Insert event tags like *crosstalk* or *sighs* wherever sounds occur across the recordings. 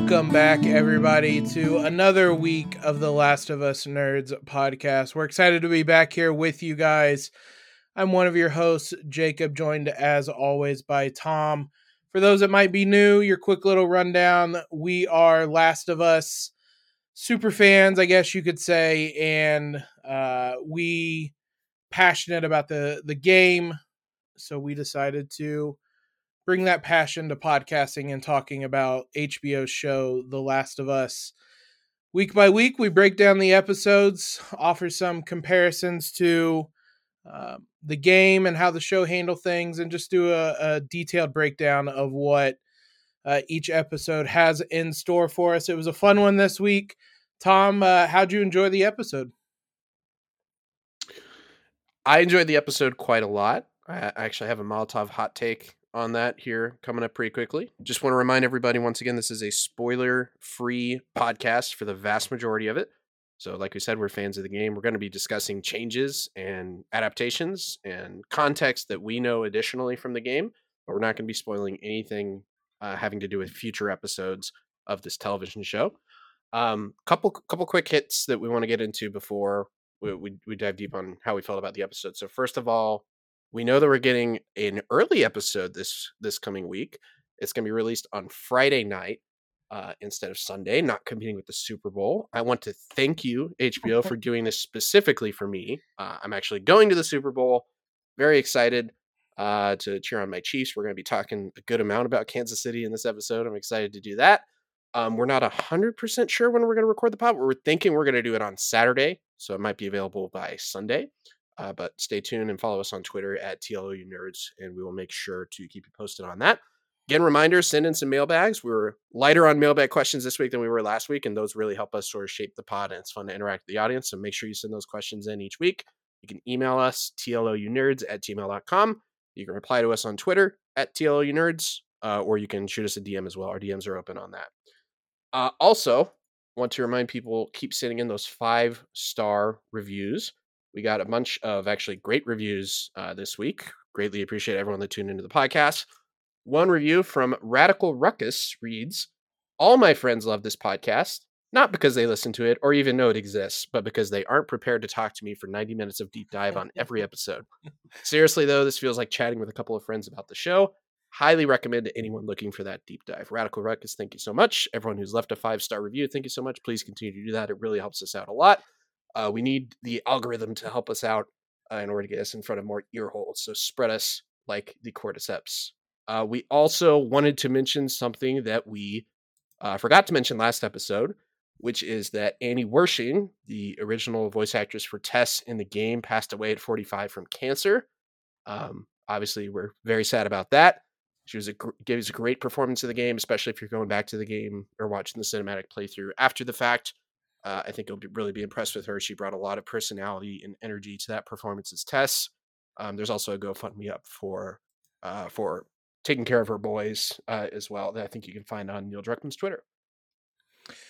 Welcome back, everybody, to another week of the Last of Us Nerds podcast. We're excited to be back here with you guys. I'm one of your hosts, Jacob, joined as always by Tom. For those that might be new, your quick little rundown we are Last of Us super fans, I guess you could say, and uh, we passionate about the the game. So we decided to bring that passion to podcasting and talking about HBO's show, The Last of Us. Week by week, we break down the episodes, offer some comparisons to uh, the game and how the show handle things, and just do a, a detailed breakdown of what uh, each episode has in store for us. It was a fun one this week. Tom, uh, how'd you enjoy the episode? I enjoyed the episode quite a lot. I actually have a Molotov hot take on that here coming up pretty quickly. Just want to remind everybody once again this is a spoiler free podcast for the vast majority of it. So, like we said, we're fans of the game. We're going to be discussing changes and adaptations and context that we know additionally from the game, but we're not going to be spoiling anything uh, having to do with future episodes of this television show. Um, couple couple quick hits that we want to get into before we, we, we dive deep on how we felt about the episode. So, first of all, we know that we're getting an early episode this this coming week. It's going to be released on Friday night uh, instead of Sunday, not competing with the Super Bowl. I want to thank you, HBO, for doing this specifically for me. Uh, I'm actually going to the Super Bowl. Very excited uh, to cheer on my Chiefs. We're going to be talking a good amount about Kansas City in this episode. I'm excited to do that. Um, we're not 100% sure when we're going to record the pod. We're thinking we're going to do it on Saturday, so it might be available by Sunday. Uh, but stay tuned and follow us on Twitter at TLOU Nerds, and we will make sure to keep you posted on that. Again, reminder send in some mailbags. We are lighter on mailbag questions this week than we were last week, and those really help us sort of shape the pod, and it's fun to interact with the audience. So make sure you send those questions in each week. You can email us, TLOUnerds at gmail.com. You can reply to us on Twitter at TLOUnerds, uh, or you can shoot us a DM as well. Our DMs are open on that. Uh, also, want to remind people keep sending in those five star reviews. We got a bunch of actually great reviews uh, this week. Greatly appreciate everyone that tuned into the podcast. One review from Radical Ruckus reads All my friends love this podcast, not because they listen to it or even know it exists, but because they aren't prepared to talk to me for 90 minutes of deep dive on every *laughs* episode. Seriously, though, this feels like chatting with a couple of friends about the show. Highly recommend to anyone looking for that deep dive. Radical Ruckus, thank you so much. Everyone who's left a five star review, thank you so much. Please continue to do that. It really helps us out a lot. Uh, we need the algorithm to help us out uh, in order to get us in front of more ear holes. So spread us like the cordyceps. Uh, we also wanted to mention something that we uh, forgot to mention last episode, which is that Annie Wersching, the original voice actress for Tess in the game, passed away at 45 from cancer. Um, obviously, we're very sad about that. She was a gave us a great performance in the game, especially if you're going back to the game or watching the cinematic playthrough after the fact. Uh, I think you'll be, really be impressed with her. She brought a lot of personality and energy to that performance as Tess. Um, there's also a GoFundMe up for uh, for taking care of her boys uh, as well that I think you can find on Neil Druckmann's Twitter.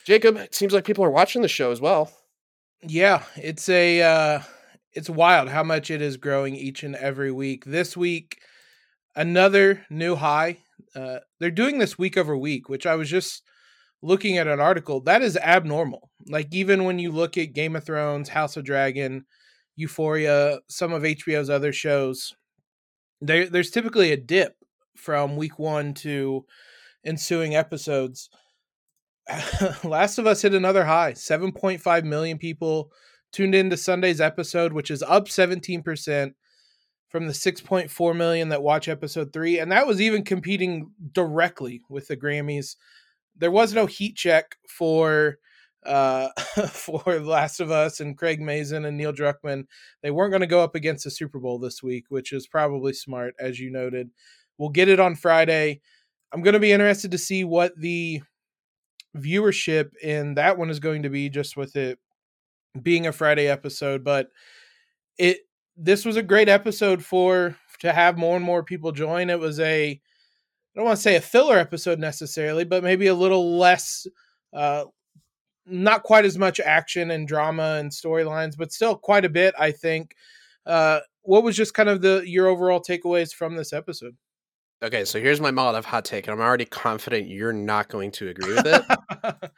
Jacob, it seems like people are watching the show as well. Yeah, it's a uh, it's wild how much it is growing each and every week. This week, another new high. Uh, they're doing this week over week, which I was just looking at an article, that is abnormal. Like even when you look at Game of Thrones, House of Dragon, Euphoria, some of HBO's other shows, there there's typically a dip from week one to ensuing episodes. *laughs* Last of Us hit another high. 7.5 million people tuned into Sunday's episode, which is up 17% from the 6.4 million that watch episode three. And that was even competing directly with the Grammys there was no heat check for uh *laughs* for Last of Us and Craig Mazin and Neil Druckmann. They weren't going to go up against the Super Bowl this week, which is probably smart, as you noted. We'll get it on Friday. I'm going to be interested to see what the viewership in that one is going to be, just with it being a Friday episode. But it this was a great episode for to have more and more people join. It was a I don't want to say a filler episode necessarily, but maybe a little less, uh, not quite as much action and drama and storylines, but still quite a bit. I think. Uh, what was just kind of the your overall takeaways from this episode? Okay, so here's my Molotov hot take, and I'm already confident you're not going to agree with it. *laughs*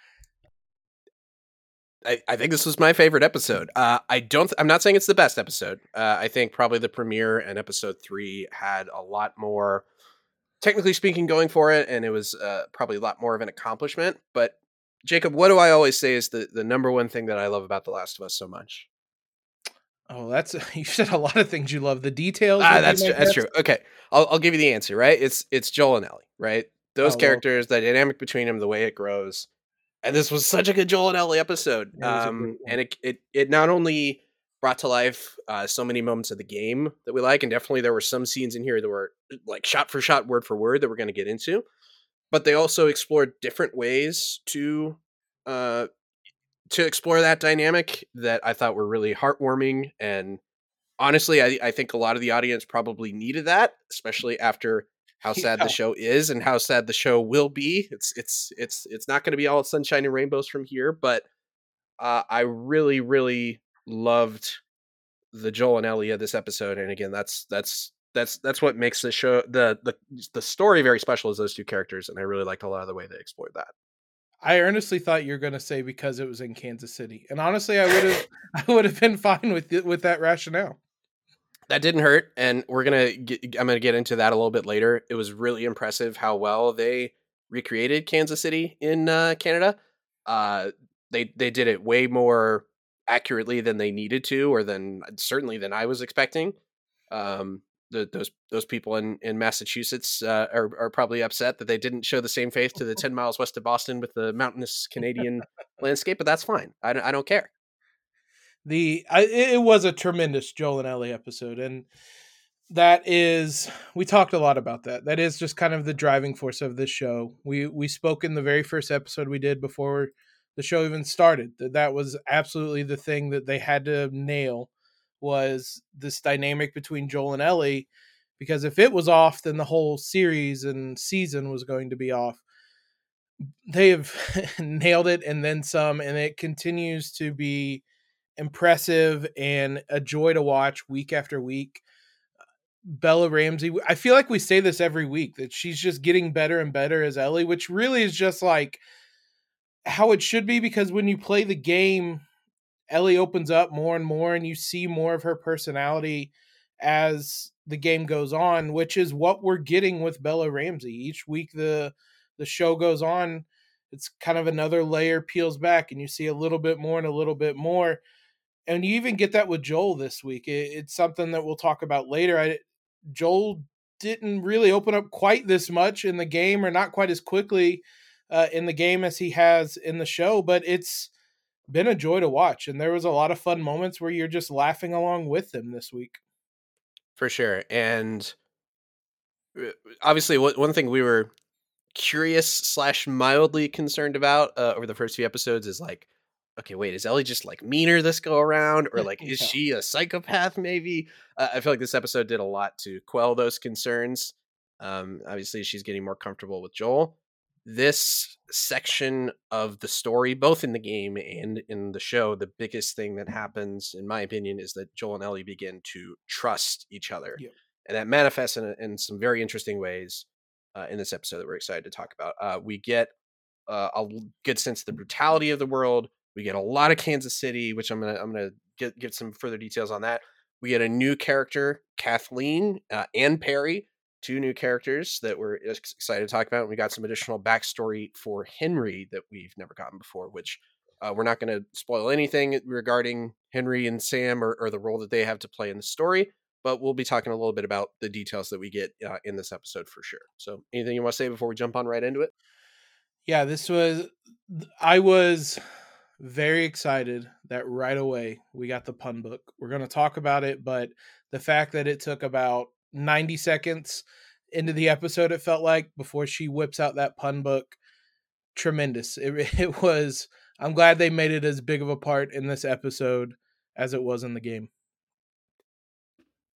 I, I think this was my favorite episode. Uh, I don't. Th- I'm not saying it's the best episode. Uh, I think probably the premiere and episode three had a lot more, technically speaking, going for it, and it was uh, probably a lot more of an accomplishment. But Jacob, what do I always say is the the number one thing that I love about The Last of Us so much? Oh, that's *laughs* you said a lot of things you love. The details. Ah, that's true, that's true. Okay, I'll I'll give you the answer. Right? It's it's Joel and Ellie. Right? Those Oh, well. characters, the dynamic between them, the way it grows, and this was such a good Joel and Ellie episode. It was a Um, and it it it not only brought to life uh, so many moments of the game that we like, and definitely there were some scenes in here that were like shot for shot, word for word that we're going to get into, but they also explored different ways to uh to explore that dynamic that I thought were really heartwarming and honestly I, I think a lot of the audience probably needed that especially after how *laughs* sad Yeah. the show is and how sad the show will be it's it's it's it's not going to be all sunshine and rainbows from here but uh, i really really loved the joel and ellie of this episode and again that's that's that's that's what makes the show the the the story very special is those two characters and i really liked a lot of the way they explored that. I earnestly thought you were going to say because it was in Kansas City, and honestly, I would have *laughs* *laughs* I would have been fine with it, with that rationale. that didn't hurt and we're gonna get, i'm gonna get into that a little bit later. It was really impressive how well they recreated kansas city in uh, canada. Uh, they they did it way more accurately than they needed to or than certainly than i was expecting um, the, those those people in in massachusetts uh, are, are probably upset that they didn't show the same faith to the 10 miles west of boston with the mountainous canadian landscape but that's fine I don't, I don't care the I, it it was a tremendous Joel and Ellie episode, and that is we talked a lot about that. That is just kind of the driving force of this show. We we spoke in the very first episode we did before the show even started that that was absolutely the thing that they had to nail was this dynamic between Joel and Ellie because if it was off then the whole series and season was going to be off they have *laughs* nailed it and then some and it continues to be impressive and a joy to watch week after week. Bella Ramsey, I feel like we say this every week that she's just getting better and better as Ellie, which really is just like how it should be because when you play the game, Ellie opens up more and more and you see more of her personality as the game goes on, which is what we're getting with Bella Ramsey. Each week the the show goes on, it's kind of another layer peels back and you see a little bit more and a little bit more and you even get that with Joel this week. It, it's something that we'll talk about later. I, Joel didn't really open up quite this much in the game, or not quite as quickly uh, in the game as he has in the show. But it's been a joy to watch, and there was a lot of fun moments where you're just laughing along with him this week. for sure and uh, obviously one one thing we were curious slash mildly concerned about uh, over the first few episodes is like okay wait is ellie just like meaner this go around or like is *laughs* she a psychopath maybe uh, i feel like this episode did a lot to quell those concerns um obviously she's getting more comfortable with joel this section of the story both in the game and in the show the biggest thing that happens in my opinion is that joel and ellie begin to trust each other. And that manifests in, in some very interesting ways uh, in this episode that we're excited to talk about. Uh, we get uh, a good sense of the brutality of the world. We get a lot of kansas city which i'm gonna i'm gonna get, get some further details on that. We get a new character kathleen uh, and perry two new characters that we're excited to talk about. And we got some additional backstory for Henry that we've never gotten before, which uh, we're not going to spoil anything regarding Henry and Sam or, or the role that they have to play in the story. But we'll be talking a little bit about the details that we get uh, in this episode for sure. So, anything you want to say before we jump on right into it? Yeah, this was. I was very excited that right away we got the pun book. We're going to talk about it, but the fact that it took about 90 seconds into the episode, it felt like before she whips out that pun book, tremendous. *laughs* It, it was. I'm glad they made it as big of a part in this episode as it was in the game.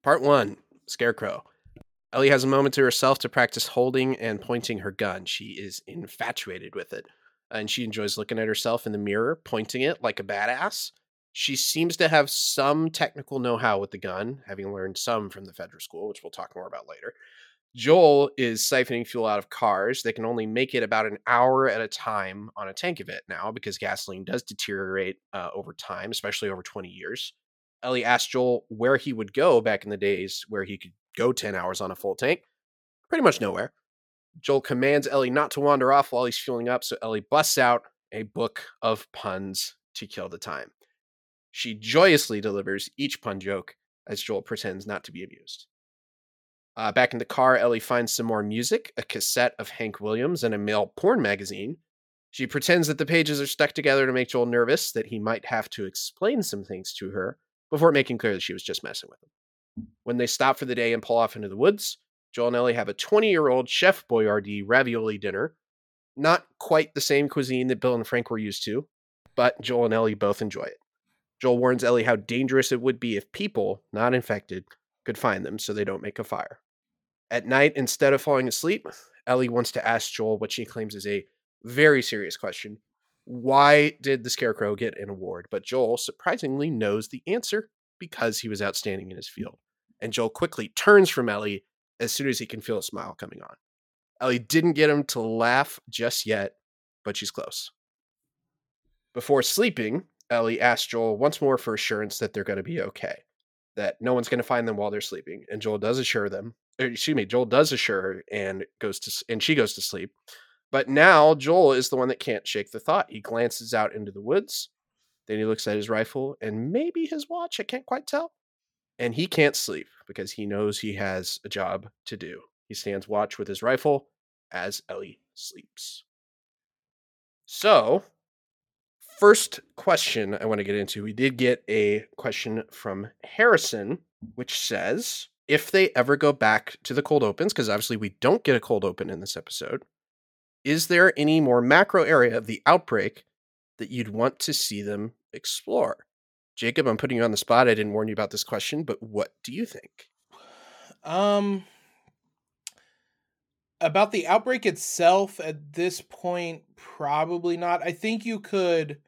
Part one Scarecrow. Ellie has a moment to herself to practice holding and pointing her gun. She is infatuated with it, and she enjoys looking at herself in the mirror, pointing it like a badass. She seems to have some technical know how with the gun, having learned some from the FEDRA School, which we'll talk more about later. Joel is siphoning fuel out of cars. They can only make it about an hour at a time on a tank of it now because gasoline does deteriorate uh, over time, especially over 20 years. Ellie asked Joel where he would go back in the days where he could go 10 hours on a full tank. Pretty much nowhere. Joel commands Ellie not to wander off while he's fueling up, so Ellie busts out a book of puns to kill the time. She joyously delivers each pun joke as Joel pretends not to be amused. Uh, back in the car, Ellie finds some more music, a cassette of Hank Williams, and a male porn magazine. She pretends that the pages are stuck together to make Joel nervous that he might have to explain some things to her before making clear that she was just messing with him. When they stop for the day and pull off into the woods, Joel and Ellie have a 20 year old Chef Boyardee ravioli dinner. Not quite the same cuisine that Bill and Frank were used to, but Joel and Ellie both enjoy it. Joel warns Ellie how dangerous it would be if people, not infected, could find them so they don't make a fire. At night, instead of falling asleep, Ellie wants to ask Joel what she claims is a very serious question. Why did the Scarecrow get an award? But Joel surprisingly knows the answer because he was outstanding in his field. And Joel quickly turns from Ellie as soon as he can feel a smile coming on. Ellie didn't get him to laugh just yet, but she's close. Before sleeping, Ellie asks Joel once more for assurance that they're going to be okay, that no one's going to find them while they're sleeping. And Joel does assure them, or excuse me, Joel does assure her and goes to and she goes to sleep. But now Joel is the one that can't shake the thought. He glances out into the woods, then he looks at his rifle and maybe his watch, I can't quite tell. And he can't sleep because he knows he has a job to do. He stands watch with his rifle as Ellie sleeps. So, first question I want to get into, we did get a question from Harrison, which says if they ever go back to the cold opens, because obviously we don't get a cold open in this episode, is there any more macro area of the outbreak that you'd want to see them explore? Jacob, I'm putting you on the spot. I didn't warn you about this question, but what do you think? Um, about the outbreak itself at this point, probably not. I think you could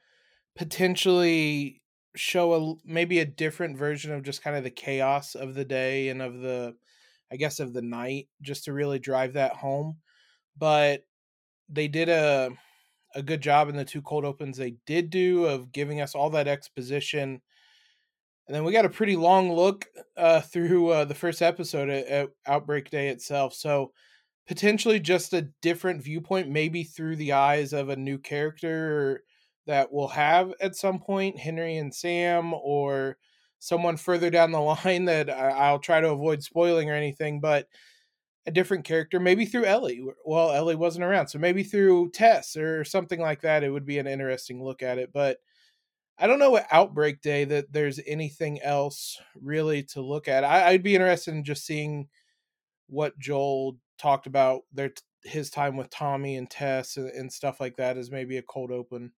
potentially show a maybe a different version of just kind of the chaos of the day and of the I guess of the night just to really drive that home. But they did a a good job in the two cold opens they did do of giving us all that exposition. And then we got a pretty long look uh, through uh, the first episode at, at Outbreak Day itself. So potentially just a different viewpoint, maybe through the eyes of a new character that we'll have at some point, Henry and Sam, or someone further down the *laughs* line that I'll try to avoid spoiling or anything, but a different character, maybe through Ellie. Well, Ellie wasn't around, so maybe through Tess or something like that. It would be an interesting look at it, but I don't know what Outbreak Day that there's anything else really to look at. I, would be interested in just seeing what Joel talked about their his time with Tommy and Tess and, and stuff like that as maybe a cold open.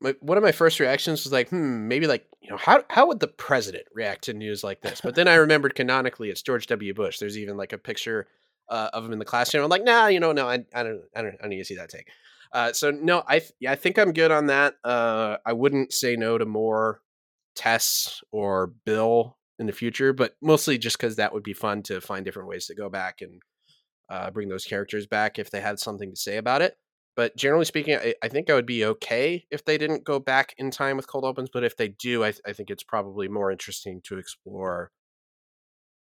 My, one of my first reactions was like, hmm, maybe like you know how how would the president react to news like this? But then I remembered canonically it's George W. Bush. There's even like a picture uh, of him in the classroom. I'm like, nah, you know, no, I, I don't, I don't, I don't need to see that take. Uh, so no, I yeah, I think I'm good on that. Uh, I wouldn't say no to more Tess or Bill in the future, but mostly just because that would be fun to find different ways to go back and uh, bring those characters back if they had something to say about it. But generally speaking, I, I, think I would be okay if they didn't go back in time with cold opens. But if they do, I, I think it's probably more interesting to explore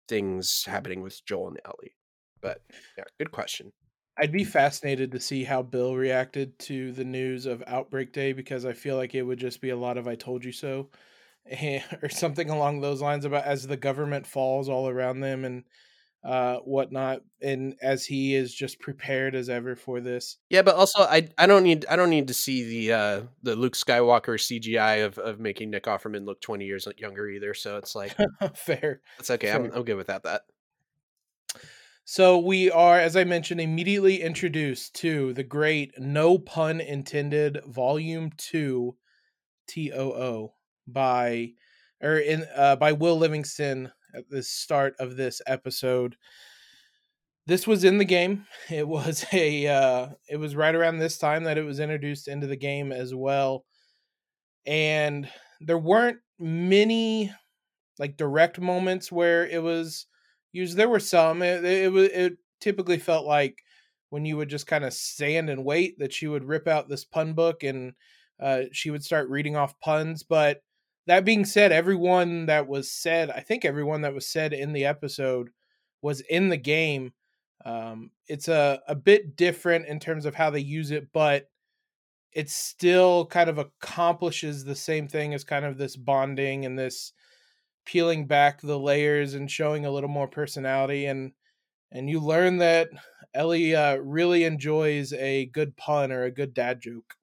things happening with Joel and Ellie. But yeah, good question. I'd be fascinated to see how Bill reacted to the news of Outbreak Day because I feel like it would just be a lot of "I told you so," *laughs* or something along those lines about as the government falls all around them and uh whatnot and as he is just prepared as ever for this yeah but also i i don't need i don't need to see the uh the luke skywalker cgi of of making nick offerman look 20 years younger either so it's like *laughs* fair it's okay fair. I'm, I'm good with that that so we are as i mentioned immediately introduced to the great no pun intended volume 2 too by or in uh by will livingston at the start of this episode. This was in the game. *laughs* It was a uh, it was right around this time that it was introduced into the game as well. And there weren't many like direct moments where it was used. There were some. It, it was it typically felt like when you would just kind of stand and wait that she would rip out this pun book and uh, she would start reading off puns. But that being said, everyone that was said, I think everyone that was said in the episode was in the game. Um, it's a, a bit different in terms of how they use it, but it still kind of accomplishes the same thing as kind of this bonding and this peeling back the layers and showing a little more personality and and you learn that Ellie uh, really enjoys a good pun or a good dad joke.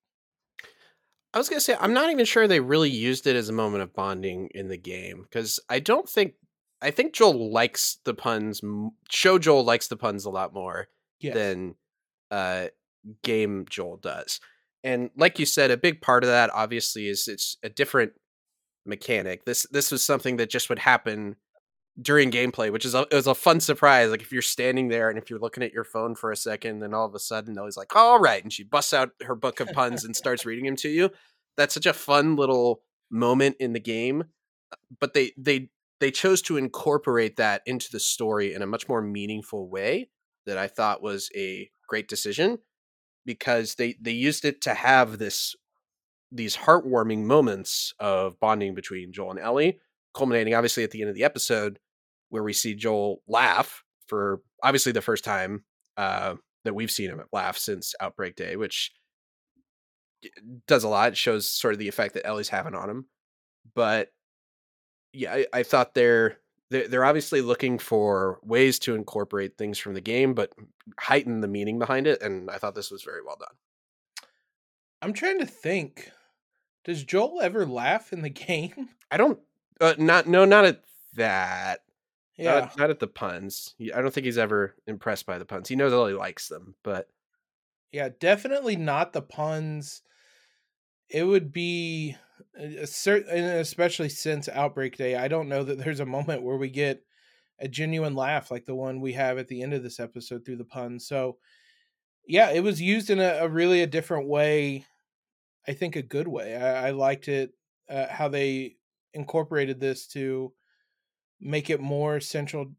I was gonna say I'm not even sure they really used it as a moment of bonding in the game because I don't think I think Joel likes the puns. Show Joel likes the puns a lot more yes. than uh, game Joel does. And like you said, a big part of that obviously is it's a different mechanic. This this was something that just would happen during gameplay, which is a, it was a fun surprise. Like if you're standing there and if you're looking at your phone for a second, then all of a sudden Ellie's like, "All right," and she busts out her book of puns and starts *laughs* reading them to you. That's such a fun little moment in the game. Uh, but they they they chose to incorporate that into the story in a much more meaningful way that I thought was a great decision because they they used it to have this these heartwarming moments of bonding between Joel and Ellie, culminating obviously at the end of the episode where we see Joel laugh for obviously the first time uh, that we've seen him laugh since Outbreak Day, which does a lot. It shows sort of the effect that Ellie's having on him. But yeah, I, I thought they're, they're obviously looking for ways to incorporate things from the game, but heighten the meaning behind it. And I thought this was very well done. I'm trying to think. Does Joel ever laugh in the *laughs* game? I don't. Uh, not no, not at that. Yeah, not, not, at the puns. I don't think he's ever impressed by the puns. He knows Ellie likes them, but yeah, definitely not the puns. It would be a certain, especially since Outbreak Day. I don't know that there's a moment where we get a genuine laugh like the one we have at the end of this episode through the puns. So, yeah, it was used in a, a really a different way. I think a good way. I, I liked it uh, how they incorporated this to make it more central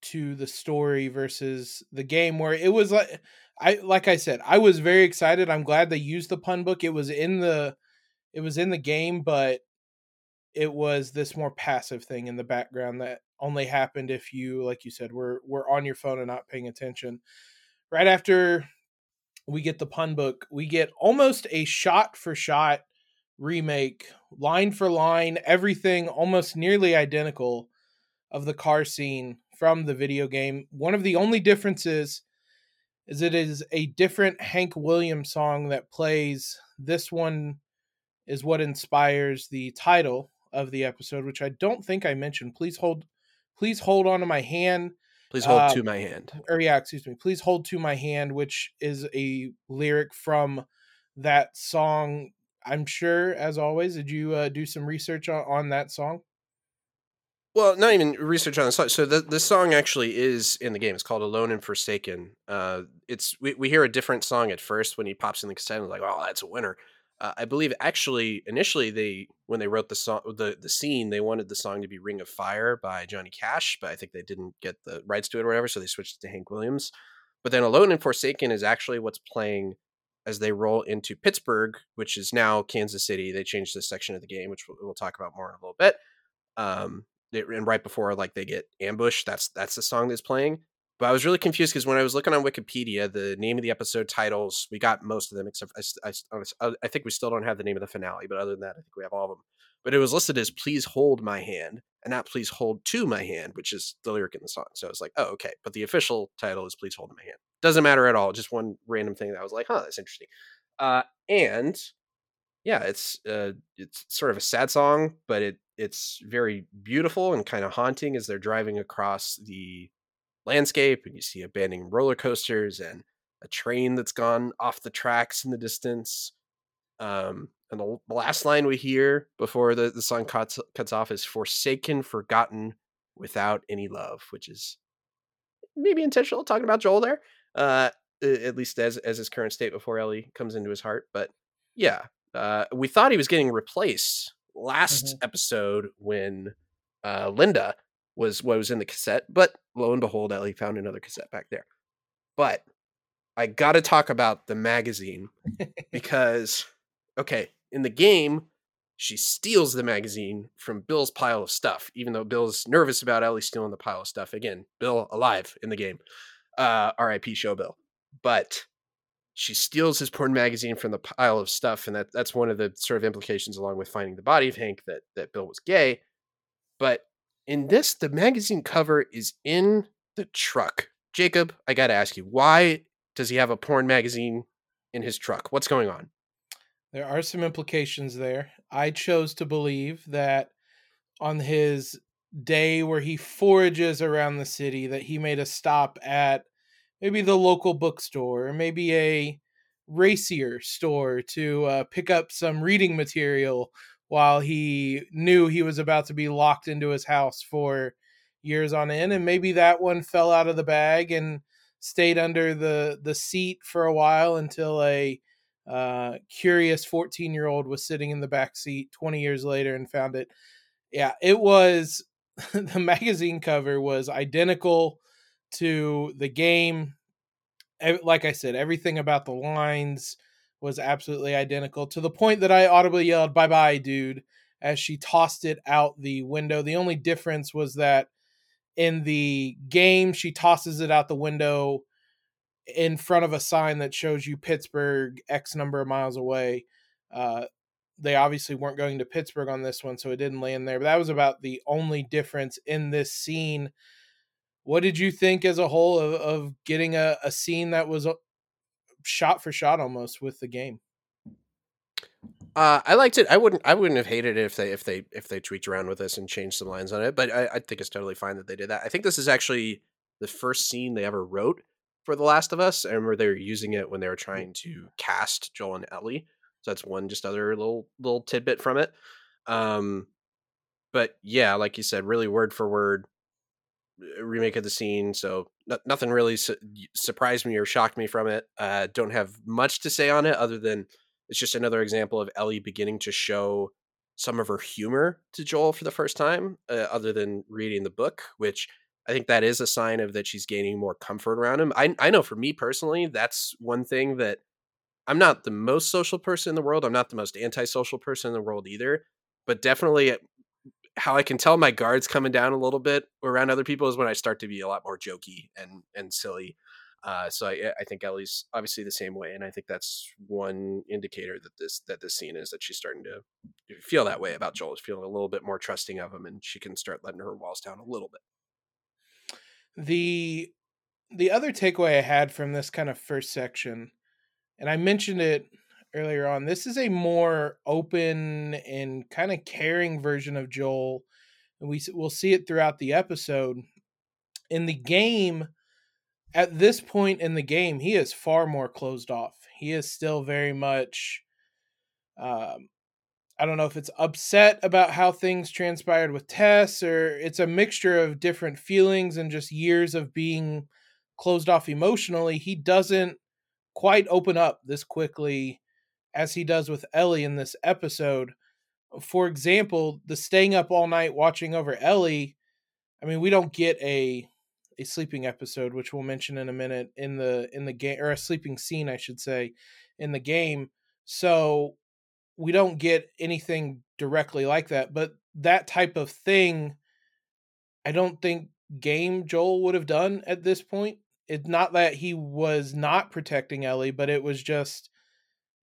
to the story versus the game where it was like I like I said I was very excited I'm glad they used the pun book it was in the it was in the game but it was this more passive thing in the background that only happened if you like you said were were on your phone and not paying attention. Right after we get the pun book we get almost a shot for shot remake line for line everything almost nearly identical of the car scene from the video game. One of the only differences is it is a different Hank Williams song that plays. This one is what inspires the title of the episode, which I don't think I mentioned. Please hold please hold on to my hand. Please hold uh, to my hand. Or yeah, excuse me. Please hold to my hand, which is a lyric from that song. I'm sure, as always, did you uh, do some research on, on that song? Well, not even research on the song. So the the song actually is in the game. It's called "Alone and Forsaken." Uh, it's we, we hear a different song at first when he pops in the cassette. And like, oh, that's a winner. Uh, I believe actually initially they when they wrote the song the the scene they wanted the song to be "Ring of Fire" by Johnny Cash, but I think they didn't get the rights to it or whatever, so they switched it to Hank Williams. But then "Alone and Forsaken" is actually what's playing as they roll into Pittsburgh, which is now Kansas City. They changed this section of the game, which we'll, we'll talk about more in a little bit. Um, and right before like they get ambushed, that's that's the song that's playing. But I was really confused because when I was looking on Wikipedia, the name of the episode titles, we got most of them except I, I, I think we still don't have the name of the finale. But other than that, I think we have all of them. But it was listed as "Please hold my hand" and not "Please hold to my hand," which is the lyric in the song. So I was like, oh, okay. But the official title is "Please hold my hand." Doesn't matter at all. Just one random thing that I was like, huh, that's interesting. Uh, and yeah, it's uh, it's sort of a sad song, but it it's very beautiful and kind of haunting as they're driving across the landscape and you see abandoned roller coasters and a train that's gone off the tracks in the distance. Um, and the, last line we hear before the, the song cuts, cuts off is forsaken, forgotten, without any love, which is maybe intentional talking about Joel there. Uh, at least as as his current state before Ellie comes into his heart. But yeah, uh, we thought he was getting replaced last mm-hmm. episode when uh, Linda was what was in the cassette, but lo and behold, Ellie found another cassette back there. But I got to talk about the magazine *laughs* because, okay, in the game, she steals the magazine from Bill's pile of stuff, even though Bill's nervous about Ellie stealing the pile of stuff. Again, Bill alive in the game. Uh, RIP show Bill. But she steals his porn magazine from the pile of stuff, and that, that's one of the sort of implications along with finding the body of Hank that, that Bill was gay. But in this, the magazine cover is in the truck. Jacob, I gotta ask you, why does he have a porn magazine in his truck? What's going on? There are some implications there. I chose to believe that on his day where he forages around the city that he made a stop at maybe the local bookstore or maybe a racier store to uh, pick up some reading material while he knew he was about to be locked into his house for years on end and maybe that one fell out of the bag and stayed under the the seat for a while until a uh, curious 14 year old was sitting in the back seat 20 years later and found it. Yeah it was *laughs* the magazine cover was identical to the game like i said everything about the lines was absolutely identical to the point that I audibly yelled "Bye bye, dude!" as she tossed it out the window. The only difference was that in the game she tosses it out the window in front of a sign that shows you Pittsburgh X number of miles away. Uh, they obviously weren't going to Pittsburgh on this one, so it didn't land there. But that was about the only difference in this scene. What did you think as a whole of, of getting a, a scene that was shot for shot almost with the game. Uh, I liked it. I wouldn't. I wouldn't have hated it if they if they if they tweaked around with this and changed some lines on it. But I, I think it's totally fine that they did that. I think this is actually the first scene they ever wrote for The Last of Us. I remember they were using it when they were trying to cast Joel and Ellie. So that's one just other little little tidbit from it. Um, but yeah, like you said, really word for word remake of the scene, so nothing really su- surprised me or shocked me from it. Uh, don't have much to say on it other than it's just another example of Ellie beginning to show some of her humor to Joel for the first time, uh, other than reading the book, which I think that is a sign of that she's gaining more comfort around him. I I know for me personally, that's one thing that I'm not the most social person in the world. I'm not the most antisocial person in the world either, but definitely how I can tell my guards coming down a little bit around other people is when I start to be a lot more jokey and and silly. Uh, so I, I think Ellie's obviously the same way, and I think that's one indicator that this that this scene is that she's starting to feel that way about Joel, is feeling a little bit more trusting of him, and she can start letting her walls down a little bit. The the other takeaway I had from this kind of first section, and I mentioned it earlier on, this is a more open and kind of caring version of Joel. And we will see it throughout the episode. In the game, at this point in the game, he is far more closed off. He is still very much, um, I don't know if it's upset about how things transpired with Tess or it's a mixture of different feelings and just years of being closed off emotionally. He doesn't quite open up this quickly as he does with Ellie in this episode. For example, the staying up all night watching over Ellie. I mean, we don't get a a sleeping episode, which we'll mention in a minute in the in the game or a sleeping scene, I should say, in the game. So we don't get anything directly like that, but that type of thing, I don't think game Joel would have done at this point. It's not that he was not protecting Ellie, but it was just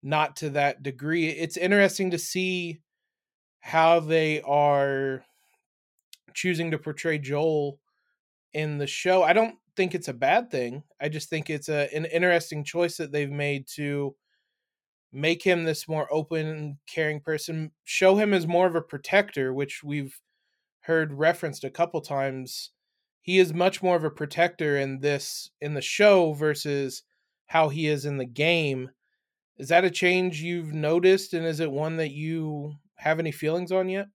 not to that degree. It's interesting to see how they are choosing to portray Joel in the show. I don't think it's a bad thing. I just think it's a an interesting choice that they've made to make him this more open, caring person, show him as more of a protector, which we've heard referenced a couple times. He is much more of a protector in this in the show versus how he is in the game is that a change you've noticed, and is it one that you have any feelings on yet?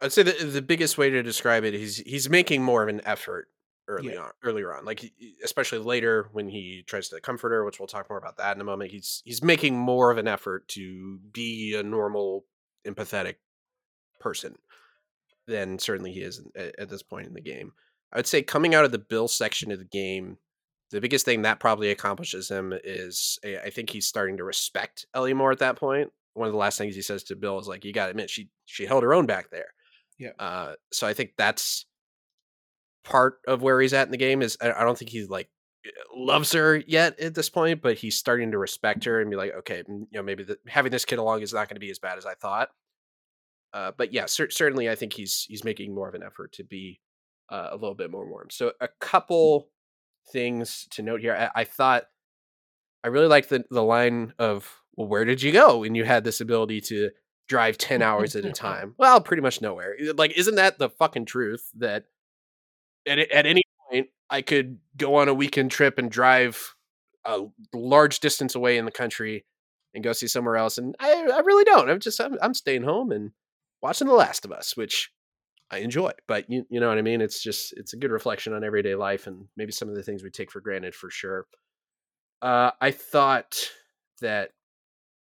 I'd say the the biggest way to describe it is he's making more of an effort early yeah. on, earlier on, like especially later when he tries to comfort her, which we'll talk more about that in a moment. He's he's making more of an effort to be a normal, empathetic person than certainly he is at, at this point in the game. I would say coming out of the Bill section of the game, the biggest thing that probably accomplishes him is eh, I think he's starting to respect Ellie more at that point. One of the last things he says to Bill is like, "You got to admit she she held her own back there." Yeah. Uh, so I think that's part of where he's at in the game. Is I, don't think he's like eh, loves her yet at this point, but he's starting to respect her and be like, okay, you know, maybe the, having this kid along is not going to be as bad as I thought. Uh, but yeah, cer- certainly, I think he's he's making more of an effort to be uh, a little bit more warm. So a couple things to note here. I, I thought I really liked the the line of, "Well, where did you go?" And you had this ability to drive ten hours at a *laughs* time. Well, pretty much nowhere. Like, isn't that the fucking truth? That at at any point I could go on a weekend trip and drive a large distance away in the country and go see somewhere else, and I I really don't. I'm just I'm, I'm staying home and watching The Last of Us, which I enjoy. But you you know what I mean? It's just it's a good reflection on everyday life and maybe some of the things we take for granted for sure. Uh, I thought that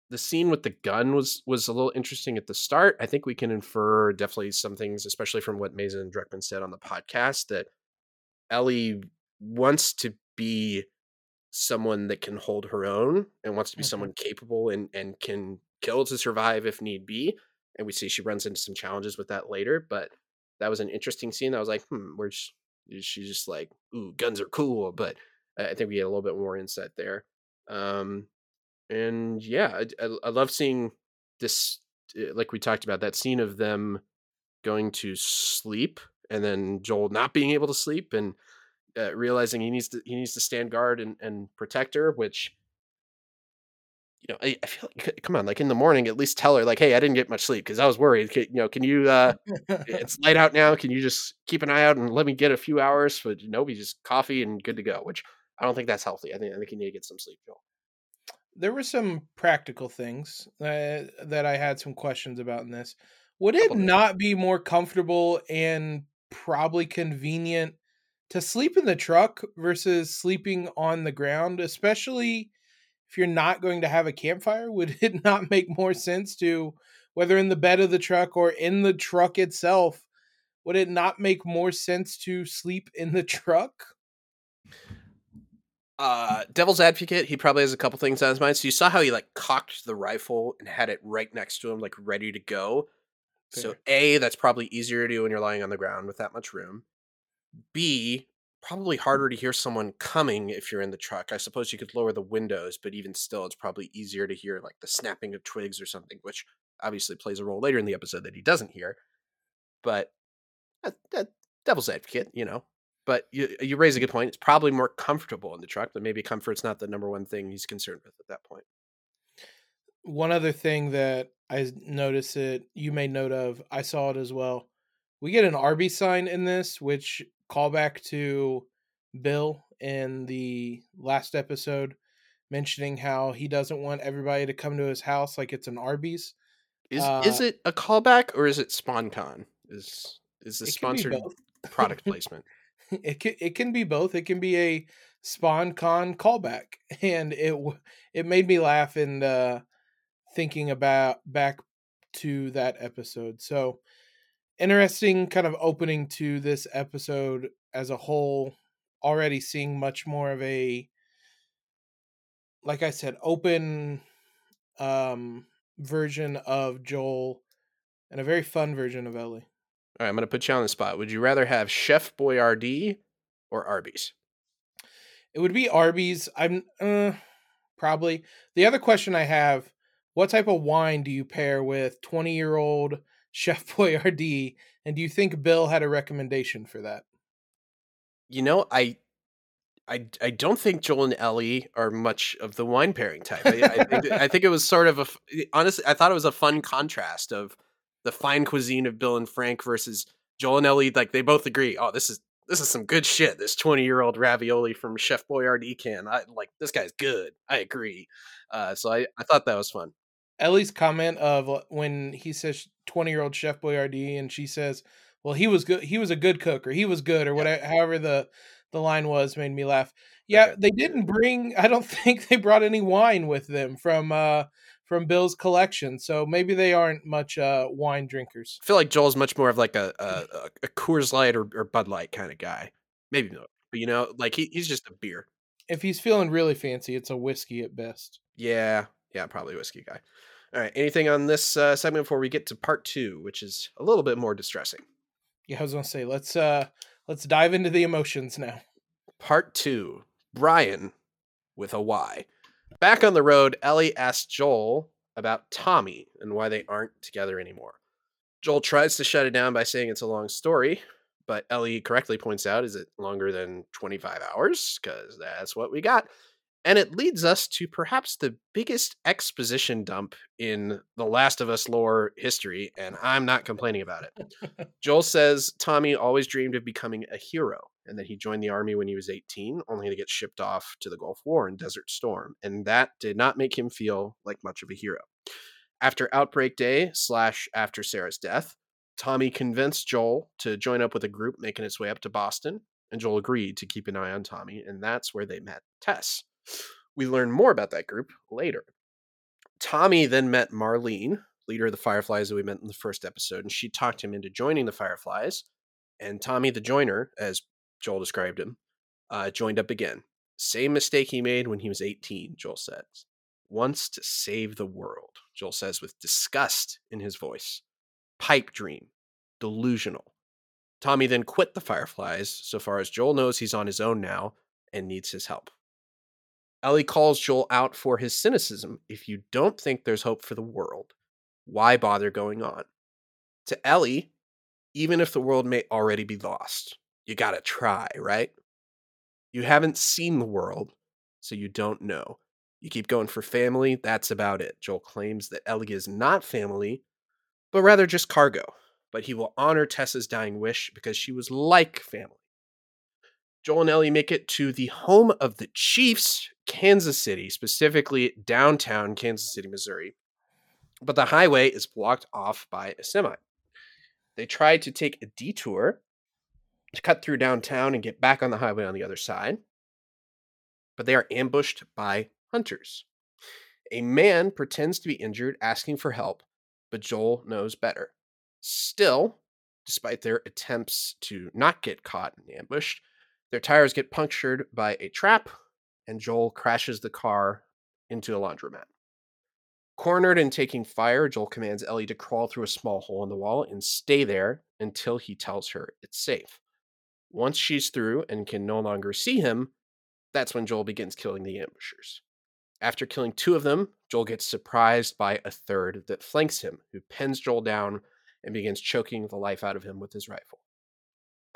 the scene with the gun was was a little interesting at the start. I think we can infer definitely some things, especially from what Mazin Druckmann said on the podcast, that Ellie wants to be someone that can hold her own and wants to be Mhm. someone capable and and can kill to survive if need be. And we see she runs into some challenges with that later, but that was an interesting scene. I was like, hmm, where's is she just like, ooh, guns are cool, but I think we get a little bit more insight there. Um, and yeah, I, I, I love seeing this, uh, like we talked about, that scene of them going to sleep and then Joel not being able to sleep and uh, realizing he needs to he needs to stand guard and, and protect her, which you know I, I feel like come on, like in the morning, at least tell her like, hey, I didn't get much sleep because I was worried. Can, you know, can you uh it's light out now. Can you just keep an eye out and let me get a few hours? But nope, just coffee and good to go. Which I don't think that's healthy. I think I think you need to get some sleep, Joel. there were some practical things uh, that I had some questions about in this. Would it not be more comfortable and probably convenient to sleep in the truck versus sleeping on the ground, especially if you're not going to have a campfire? *laughs* Would it not make more sense to, whether in the bed of the truck or in the truck itself, would it not make more sense to sleep in the truck? Uh, devil's advocate, he probably has a couple things on his mind. So you saw how he like cocked the rifle and had it right next to him, like ready to go. So A, that's probably easier to do when you're lying on the ground with that much room. B, probably harder to hear someone coming if you're in the truck. I suppose you could lower the windows, but even still, it's probably easier to hear like the snapping of twigs or something, which obviously plays a role later in the episode that he doesn't hear. But that, that devil's advocate, you know. But you you raise a good point. It's probably more comfortable in the truck, but maybe comfort's not the number one thing he's concerned with at that point. one other thing that I noticed that you made note of, I saw it as well. We get an Arby sign in this, which callback to Bill in the last episode, mentioning how he doesn't want everybody to come to his house like it's an Arby's. Is Uh, is it a callback or is it SponCon? Is is the sponsored product *laughs* placement? it can it can be both. It can be a Spon Con callback, *laughs* and it it made me laugh in uh, thinking about back to that episode. So interesting, kind of opening to this episode as a whole. Already seeing much more of a, like I said, open um version of Joel, and a very fun version of Ellie. All right, I'm going to put you on the spot. Would you rather have Chef Boyardee or Arby's? It would be Arby's. I'm uh, probably. The other question I have: What type of wine do you pair with twenty-year-old Chef Boyardee? And do you think Bill had a recommendation for that? You know, I I I don't think Joel and Ellie are much of the wine pairing type. I, I think I think it was sort of a honestly. I thought it was a fun contrast of the fine cuisine of Bill and Frank versus Joel and Ellie. Like they both agree. Oh, this is this is some good shit. This twenty year old ravioli from Chef Boyardee can. I like this guy's good. I agree. Uh, so I I thought that was fun. Ellie's comment of uh, when he says twenty-year-old Chef Boyardee, and she says, "Well, he was good. He was a good cook, or he was good, or whatever." However the the line was, made me laugh. Yeah, Okay. they didn't bring. I don't *laughs* think they brought any wine with them from uh from Bill's collection, so maybe they aren't much uh wine drinkers. I feel like Joel's much more of like a a, a- a Coors Light or, or Bud Light kind of guy. Maybe not, but you know, like he, he's just a beer. If he's feeling really fancy, it's a whiskey at best. Yeah, yeah, probably whiskey guy. All right. Anything on this uh, segment before we get to part two, which is a little bit more distressing? Yeah, I was gonna say let's uh let's dive into the emotions now. Part two. Brian with a Y. Back on the road, Ellie asks Joel about Tommy and why they aren't together anymore. Joel tries to shut it down by saying it's a long story, but Ellie correctly points out is it longer than 25 hours? Because that's what we got. And it leads us to perhaps the biggest exposition dump in the Last of Us lore history, and I'm not complaining about it. *laughs* Joel says Tommy always dreamed of becoming a hero, and that he joined the army when he was 18, only to get shipped off to the Gulf War in Desert Storm, and that did not make him feel like much of a hero. After Outbreak Day slash after Sarah's death, Tommy convinced Joel to join up with a group making its way up to Boston, and Joel agreed to keep an eye on Tommy, and that's where they met Tess. We learn more about that group later. Tommy then met Marlene, leader of the Fireflies that we met in the first episode, and she talked him into joining the Fireflies. And Tommy the Joiner, as Joel described him, uh, joined up again. Same mistake he made when he was 18, Joel says. Wants to save the world, Joel says with disgust in his voice. Pipe dream. Delusional. Tommy then quit the Fireflies. So far as Joel knows, he's on his own now and needs his help. Ellie calls Joel out for his cynicism. If you don't think there's hope for the world, why bother going on? To Ellie, even if the world may already be lost, you gotta try, right? You haven't seen the world, so you don't know. You keep going for family, that's about it. Joel claims that Ellie is not family, but rather just cargo. But he will honor Tess's dying wish because she was like family. Joel and Ellie make it to the home of the Chiefs, Kansas City, specifically downtown Kansas City, Missouri. But the highway is blocked off by a semi. They try to take a detour to cut through downtown and get back on the highway on the other side, but they are ambushed by hunters. A man pretends to be injured, asking for help, but Joel knows better. Still, despite their attempts to not get caught and ambushed, their tires get punctured by a trap, and Joel crashes the car into a laundromat. Cornered and taking fire, Joel commands Ellie to crawl through a small hole in the wall and stay there until he tells her it's safe. Once she's through and can no longer see him, that's when Joel begins killing the ambushers. After killing two of them, Joel gets surprised by a third that flanks him, who pins Joel down and begins choking the life out of him with his rifle.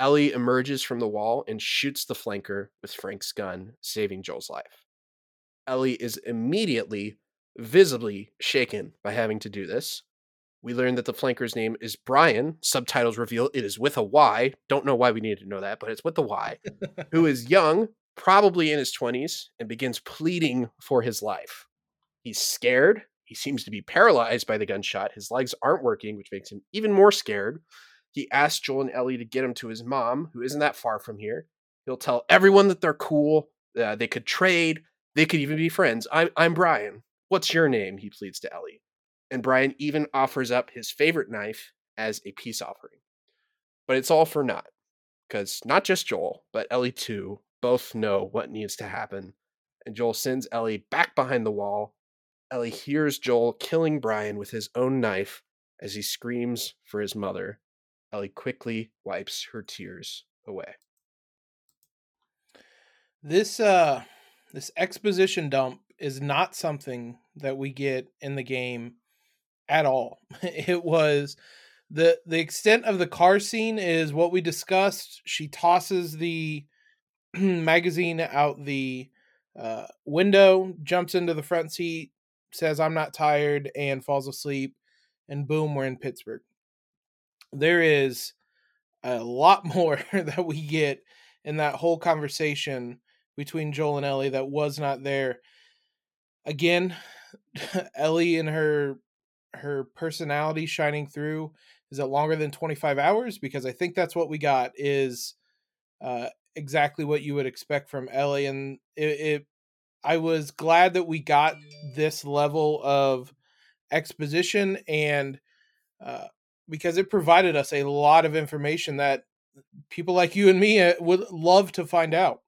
Ellie emerges from the wall and shoots the flanker with Frank's gun, saving Joel's life. Ellie is immediately visibly shaken by having to do this. We learn that the flanker's name is Brian. Subtitles reveal it is with a Y. Don't know why we needed to know that, but it's with a Y. who is *laughs* young, probably in his 20s, and begins pleading for his life. He's scared. He seems to be paralyzed by the gunshot. His legs aren't working, which makes him even more scared. He asks Joel and Ellie to get him to his mom, who isn't that far from here. He'll tell everyone that they're cool. Uh, they could trade. They could even be friends. I'm, I'm Brian. What's your name? He pleads to Ellie. And Brian even offers up his favorite knife as a peace offering. But it's all for naught. Because not just Joel, but Ellie too, both know what needs to happen. And Joel sends Ellie back behind the wall. Ellie hears Joel killing Brian with his own knife as he screams for his mother. Ellie quickly wipes her tears away. This uh this exposition dump is not something that we get in the game at all. *laughs* It was the the extent of the car scene is what we discussed. She tosses the *clears throat* magazine out the uh, window, jumps into the front seat, says I'm not tired, and falls asleep. And boom, we're in Pittsburgh there is a lot *laughs* more that we get in that whole conversation between Joel and Ellie that was not there. Again, *sighs* Ellie and her her personality shining through. Is it longer than 25 hours? Because I think that's what we got is uh, exactly what you would expect from Ellie. And it, it I was glad that we got this level of exposition and uh, because it provided us a lot of information that people like you and me uh, would love to find out.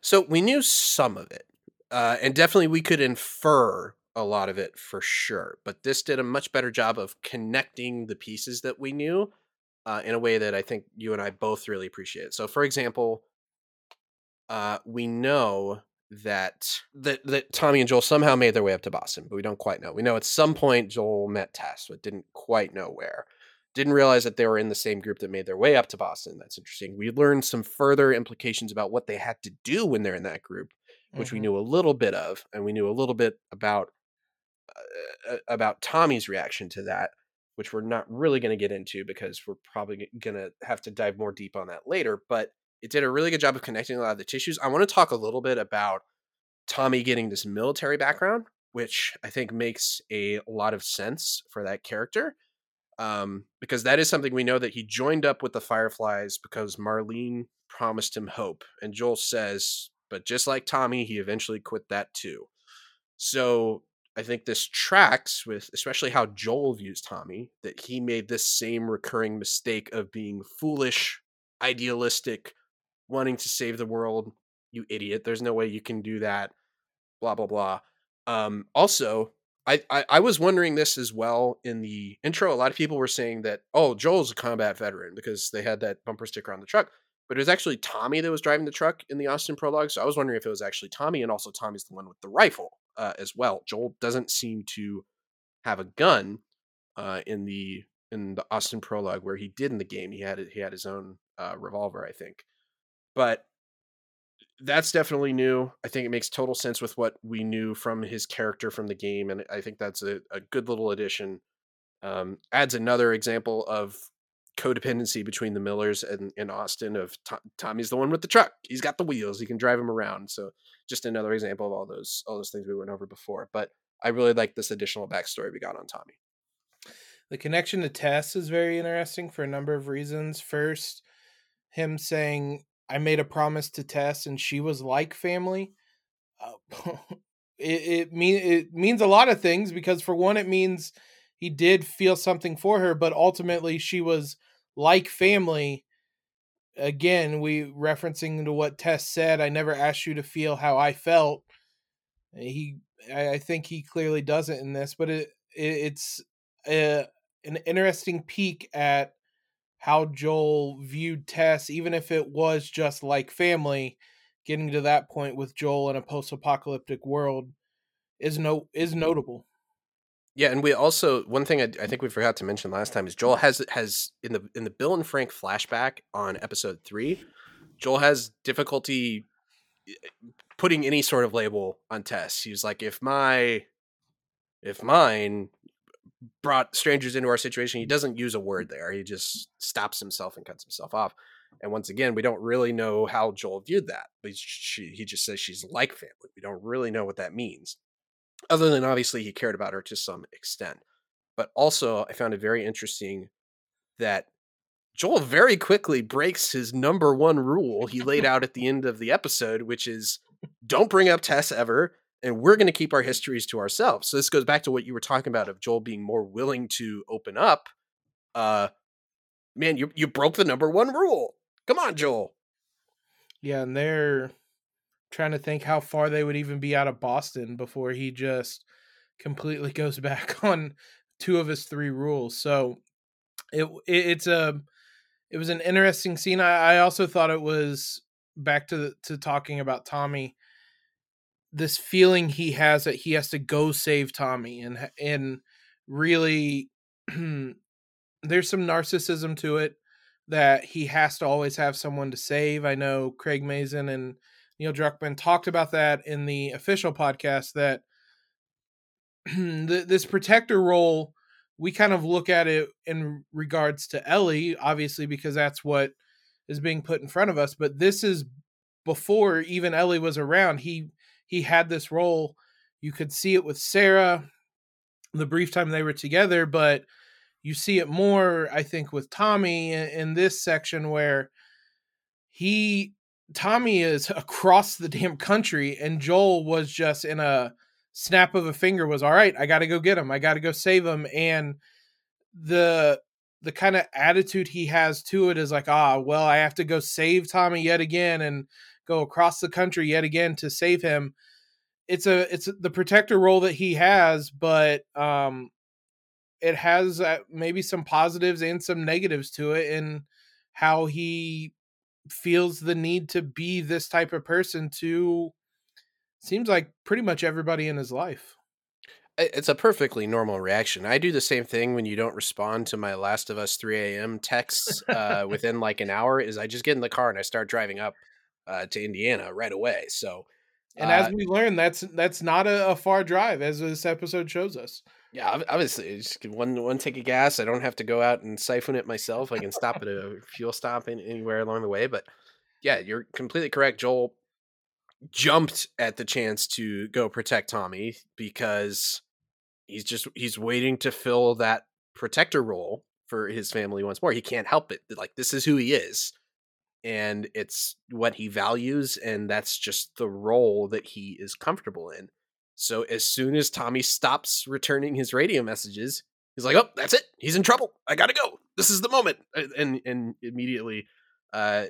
So we knew some of it, uh, and definitely we could infer a lot of it for sure. But this did a much better job of connecting the pieces that we knew uh, in a way that I think you and I both really appreciate. So, for example, uh, we know that that that Tommy and Joel somehow made their way up to Boston, but we don't quite know. We know at some point Joel met Tess, but didn't quite know where. Didn't realize that they were in the same group that made their way up to Boston. That's interesting. We learned some further implications about what they had to do when they're in that group, which mm-hmm. we knew a little bit of, and we knew a little bit about uh, about Tommy's reaction to that, which we're not really going to get into because we're probably going to have to dive more deep on that later. But it did a really good job of connecting a lot of the tissues. I want to talk a little bit about Tommy getting this military background, which I think makes a lot of sense for that character. Um, because that is something we know that he joined up with the Fireflies because Marlene promised him hope. And Joel says, but just like Tommy, he eventually quit that too. So I think this tracks with especially how Joel views Tommy, that he made this same recurring mistake of being foolish, idealistic, wanting to save the world. You idiot. There's no way you can do that. Blah, blah, blah. Um, also, I, I, I was wondering this as well in the intro. A lot of people were saying that, oh, Joel's a combat veteran because they had that bumper sticker on the truck. But it was actually Tommy that was driving the truck in the Austin prologue. So I was wondering if it was actually Tommy, and also Tommy's the one with the rifle uh, as well. Joel doesn't seem to have a gun uh, in the in the Austin prologue where he did in the game. He had he had his own uh, revolver, I think but that's definitely new. I think it makes total sense with what we knew from his character from the game, and I think that's a, a good little addition. Um, adds another example of codependency between the Millers and, and Austin. Of Tommy's the one with the truck; he's got the wheels; he can drive him around. So, just another example of all those all those things we went over before. But I really like this additional backstory we got on Tommy. The connection to Tess is very interesting for a number of reasons. First, him saying I made a promise to Tess, and she was like family. Uh, *laughs* it it mean it means a lot of things because for one, it means he did feel something for her, but ultimately she was like family. Again, we referencing to what Tess said. I never asked you to feel how I felt. He, I, think he clearly doesn't in this, but it, it it's a, an interesting peek at how Joel viewed Tess, even if it was just like family, getting to that point with Joel in a post-apocalyptic world is no is notable. Yeah, and we also one thing I, I, think we forgot to mention last time is Joel has has in the in the Bill and Frank flashback on episode three, Joel has difficulty eh, putting any sort of label on Tess. He's like, if my if mine brought strangers into our situation. He doesn't use a word there. He just stops himself and cuts himself off. And once again, we don't really know how Joel viewed that. She, he just says she's like family. We don't really know what that means, other than obviously he cared about her to some extent. But also, I found it very interesting that Joel very quickly breaks his number one rule he laid *laughs* out at the end of the episode, which is don't bring up Tess ever and we're going to keep our histories to ourselves. So this goes back to what you were talking about of Joel being more willing to open up. Uh, man, you you broke the number one rule. Come on, Joel. Yeah, and they're trying to think how far they would even be out of Boston before he just completely *laughs* goes back on two of his three rules. So it, it it's a it was an interesting scene. I, I also thought it was back to the, to talking about Tommy this feeling he has that he has to go save Tommy and and really *clears throat* there's some narcissism to it that he has to always have someone to save. I know Craig Mazin and Neil Druckmann talked about that in the official podcast that *clears throat* this protector role we kind of look at it in regards to Ellie obviously because that's what is being put in front of us but this is before even Ellie was around he he had this role. You could see it with Sarah the brief time they were together, but you see it more, I think, with Tommy in, in this section where he Tommy is *laughs* across the damn country, and Joel was just in a snap of a finger was all right. I got to go get him. I got to go save him. And the the kind of attitude he has to it is like, ah, well, I have to go save Tommy yet again and go across the country yet again to save him. It's a it's the protector role that he has, but um, it has uh, maybe some positives and some negatives to it in how he feels the need to be this type of person to seems like pretty much everybody in his life it's a perfectly normal reaction. I do the same thing when you don't respond to my Last of Us 3 a.m. texts uh, *laughs* within like an hour. Is I just get in the car and I start driving up uh, to Indiana right away. So, and uh, as we learned, that's that's not a, a, far drive, as this episode shows us. Yeah, obviously, just one one take of gas. I don't have to go out and siphon it myself. I can stop at a fuel stop in, anywhere along the way. But yeah, you're completely correct. Joel jumped at the chance to go protect Tommy because he's just he's waiting to fill that protector role for his family once more. He can't help it. Like this is who he is. And it's what he values and that's just the role that he is comfortable in. So as soon as Tommy stops returning his radio messages, he's like, "Oh, that's it. He's in trouble. I got to go. This is the moment." And and immediately uh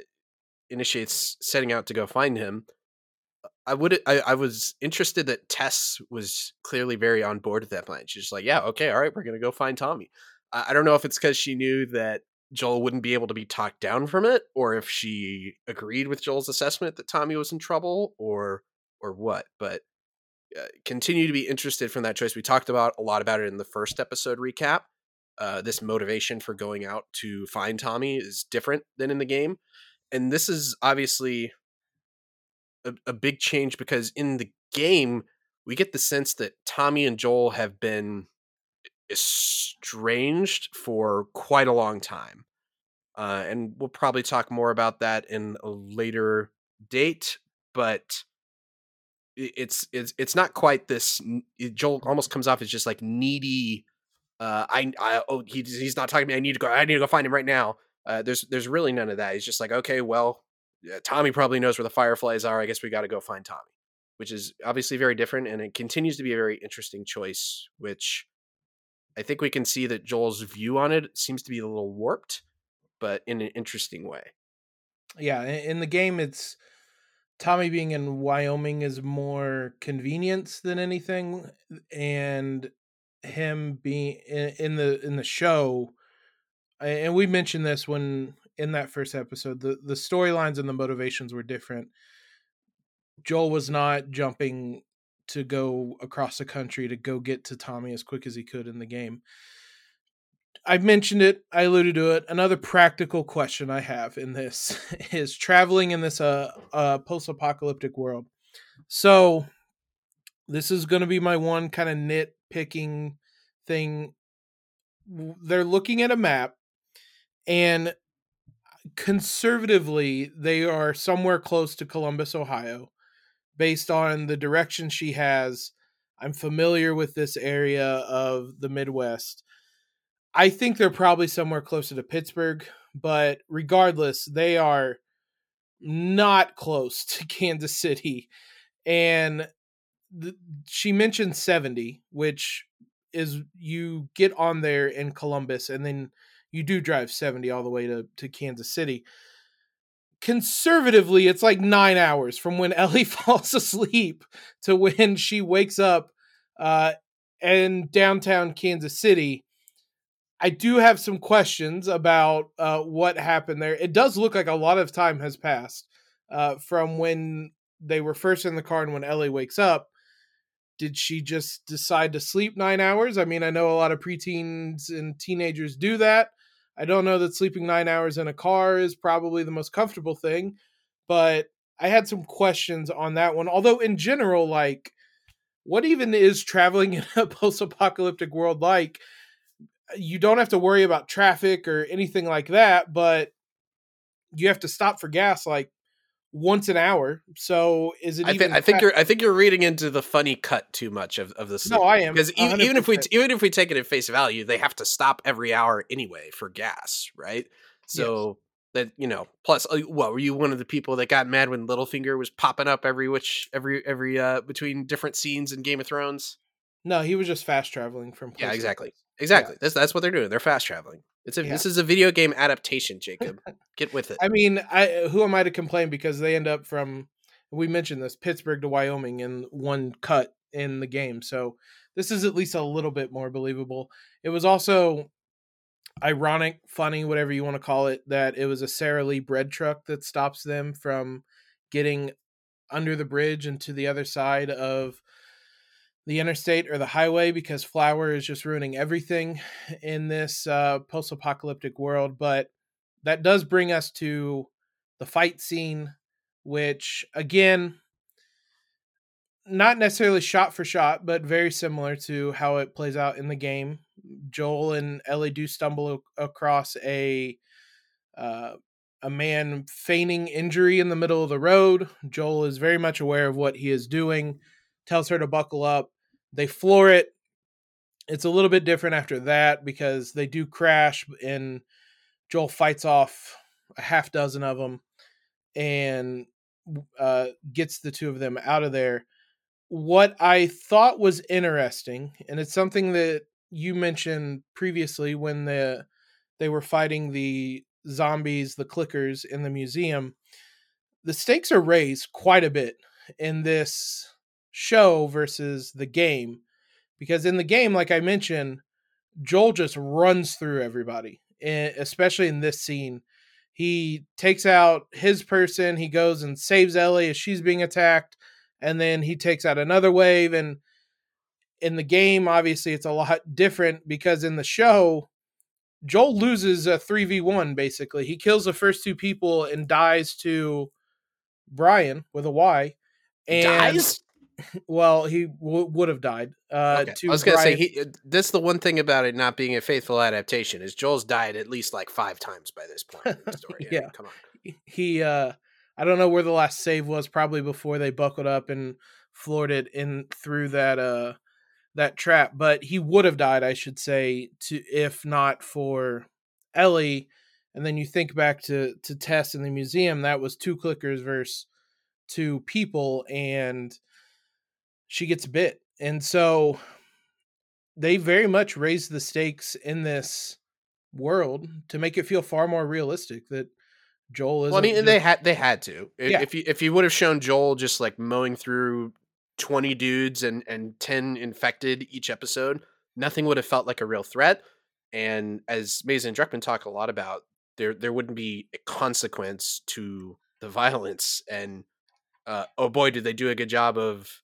initiates setting out to go find him I would I, I was interested that Tess was clearly very on board with that plan. She's like, yeah, okay, all right, we're gonna go find Tommy. I don't know if it's because she knew that Joel wouldn't be able to be talked down from it, or if she agreed with Joel's assessment that Tommy was in trouble, or or what. But uh, continue to be interested from that choice. We talked about a lot about it in the first episode recap. Uh, this motivation for going out to find Tommy is different than in the game, and this is obviously a, a big change because in the game we get the sense that Tommy and Joel have been estranged for quite a long time. Uh, and we'll probably talk more about that in a later date, but it's it's it's not quite this. Joel almost comes off as just like needy. Uh, I, I oh he, he's not talking to me. I need to go. I need to go find him right now. Uh, there's there's really none of that. He's just like okay, well, Tommy probably knows where the fireflies are. I guess we got to go find Tommy, which is obviously very different, and it continues to be a very interesting choice. Which I think we can see that Joel's view on it seems to be a little warped, but in an interesting way. Yeah, in the game, it's Tommy being in Wyoming is more convenience than anything, and him being in the in the show and we mentioned this when in that first episode the the storylines and the motivations were different joel was not jumping to go across the country to go get to tommy as quick as he could in the game. I've mentioned it i alluded to it. Another practical question i have in this *laughs* is traveling in this uh, uh post-apocalyptic world. So this is going to be my one kind of nitpicking thing. They're looking at a map and conservatively they are somewhere close to Columbus, Ohio, based on the direction she has. I'm familiar with this area of the Midwest. I think they're probably somewhere closer to Pittsburgh, but regardless, they are not close *laughs* to Kansas City. And she mentioned 70, which is you get on there in Columbus and then you do drive 70 all the way to, to Kansas City. Conservatively, it's like nine hours from when *laughs* Ellie falls asleep to when she wakes up uh, in downtown Kansas City. I do have some questions about uh, what happened there. It does look like a lot of time has passed uh, from when they were first in the car and when Ellie wakes up did she just decide to sleep nine hours? I mean, I know a lot of preteens and teenagers do that. I don't know that sleeping nine hours in a car is probably the most comfortable thing, but I had some questions on that one. Although, in general, like, what even is traveling *laughs* in a post apocalyptic world like? You don't have to worry about traffic or anything like that, but you have to stop for gas like once an hour. So is it? I, th- I think you're. I think you're reading into the funny cut too much of of this. No, I am because even, even if we even if we take it at face value, they have to stop every hour anyway for gas, right? So. Yes. That you know, plus, uh, what were you one of the people that got mad when Littlefinger was popping up every which every every uh between different scenes in Game of Thrones? No, he was just fast traveling from. Yeah, exactly, exactly. Yeah. That's that's what they're doing. They're fast traveling. It's a Yeah. this is a video game adaptation, Jacob. *laughs* Get with it. I mean, I who am I to complain because they end up from we mentioned this Pittsburgh to Wyoming in one cut in the game. So this is at least a little bit more believable. It was also ironic, funny, whatever you want to call it, that it was a Sara Lee bread truck that stops them from getting under the bridge and to the other side of the interstate or the highway because flour is just ruining everything in this uh, post-apocalyptic world but that does bring us to the fight scene which again not necessarily shot for shot but very similar to how it plays out in the game. Joel and ellie do stumble across a uh, a man feigning injury in the middle of the road. Joel is very much aware of what he is doing tells her to buckle up. They floor it. It's a little bit different after that because they do crash and joel fights off a half dozen of them and uh, gets the two of them out of there. What i thought was interesting and it's something that you mentioned previously when the they were fighting the zombies the clickers in the museum the stakes are raised quite a bit in this show versus the game because in the game like i mentioned joel just runs through everybody e- especially in this scene he takes out his person he goes and saves ellie as she's being attacked and then he takes out another wave and in the game obviously it's a lot different because in the show joel loses a 3v1 basically he kills the first two people and dies to brian with a y and Dies? Well, he w- would have died. Uh, Okay. to I was gonna say he. uh, That's the one thing about it not being a faithful adaptation is Joel's died at least like five times by this point in the story. *laughs* Yeah. come on. he. Uh, I don't know where the last save was. Probably before they buckled up and floored it in through that uh that trap. But he would have died, I should say, to if not for Ellie. And then you think back to to Tess in the museum. That was two clickers versus two people, and she gets bit. And so they very much raised the stakes in this world to make it feel far more realistic that Joel is. Well, I mean, they had they had to. Yeah. If you if you would have shown Joel just like mowing through twenty dudes and and ten infected each episode, nothing would have felt like a real threat. And as Mazin and Druckmann talk a lot about, there there wouldn't be a consequence to the violence. And uh, oh boy, did they do a good job of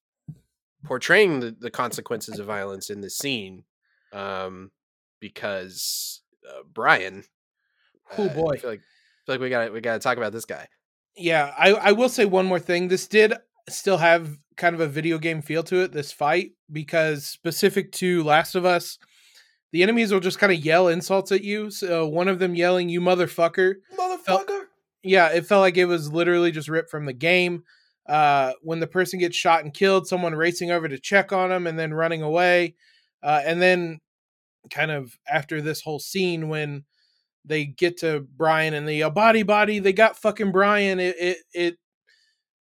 portraying the, the consequences of violence in this scene. Um, because uh, Brian, Oh, uh, boy. I feel like I feel like we got we got to talk about this guy. yeah, I I will say one more thing. This did still have kind of a video game feel to it. This fight because specific to Last of Us. The enemies will just kind of yell insults at you. So one of them yelling, "You motherfucker!" Motherfucker. yeah, it felt like it was literally just ripped from the game. Uh, when the person gets shot and killed, someone racing over to check on them and then running away. Uh, and then, kind of after this whole scene, when they get to Brian and they yell, body, body, they got fucking Brian. It, it, it,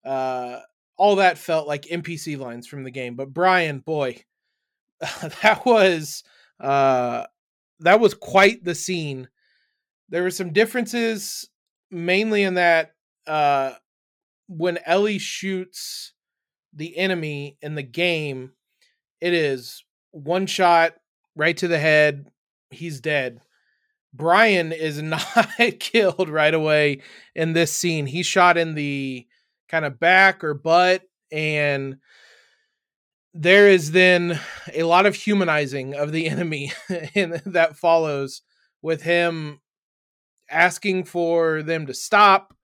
uh, all that felt like NPC lines from the game. But Brian, boy, *laughs* that was, uh, that was quite the scene. There were some differences mainly in that uh when Ellie shoots the enemy in the game, it is one shot right to the head, he's dead. Brian is *laughs* not killed right away in this scene. He's shot in the kind of back or butt and there is then a lot of humanizing of the *laughs* enemy that follows with him asking for them to stop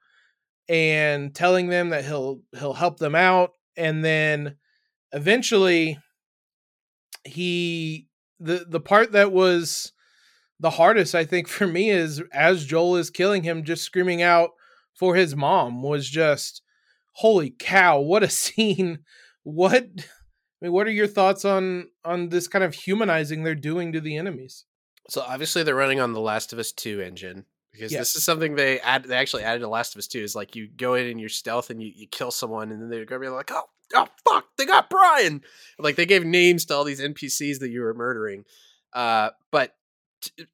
and telling them that he'll he'll help them out and then eventually he the the part that was the hardest i think *laughs* for me is as joel is killing him just screaming out for his mom was just holy cow what a *laughs* scene. What i mean what are your thoughts on on this kind of humanizing they're doing to the enemies? So obviously they're running on the Last of Us 2 engine because Yes. this is something they add they actually added to Last of Us 2 is like you go in and you're stealth and you, you kill someone and then they're gonna be like, Oh, oh fuck, they got Brian. Like they gave names to all these NPCs that you were murdering. Uh but t-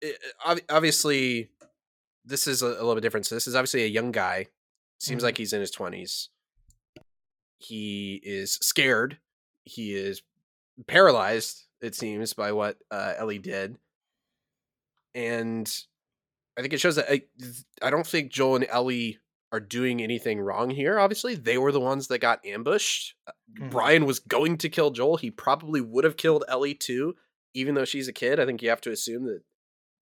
it, obviously, this is a, a, little bit different. So this is obviously a young guy. Seems mm-hmm. like he's in his twenties. He is scared. He is paralyzed. It seems by what uh, Ellie did, and I think it shows that I, I don't think Joel and Ellie are doing anything wrong here. Obviously, they were the ones that got ambushed. Uh, mm-hmm. Brian was going to kill Joel. He probably would have killed Ellie too, even though she's a kid. I think you have to assume that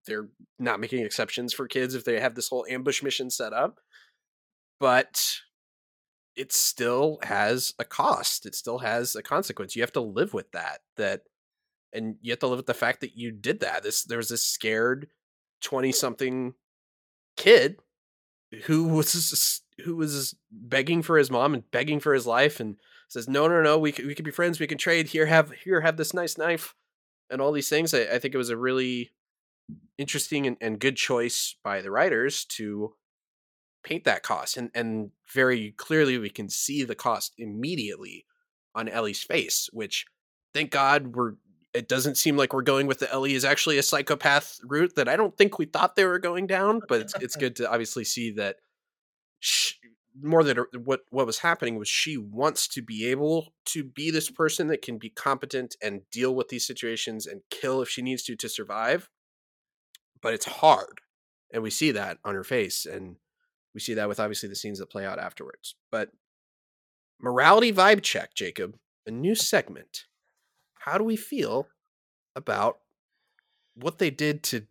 they're not making exceptions for kids if they have this whole ambush mission set up. But it still has a cost. It still has a consequence. You have to live with that. That and you have to live with the fact that you did that. This there was this scared 20 something kid who was who was begging for his mom and begging for his life and says no no no we can, we can be friends we can trade here have here have this nice knife and all these things. I, I think it was a really interesting and, and good choice by the writers to paint that cost and and very clearly we can see the cost immediately on Ellie's face which thank god we're it doesn't seem like we're going with the Ellie is actually a psychopath route that I don't think we thought they were going down, but it's it's *laughs* good to obviously see that she, more than uh, what what was happening was she wants to be able to be this person that can be competent and deal with these situations and kill if she needs to to survive. But it's hard, and we see that on her face, and we see that with obviously the scenes that play out afterwards. But morality vibe check, Jacob, a new segment how do we feel about what they did to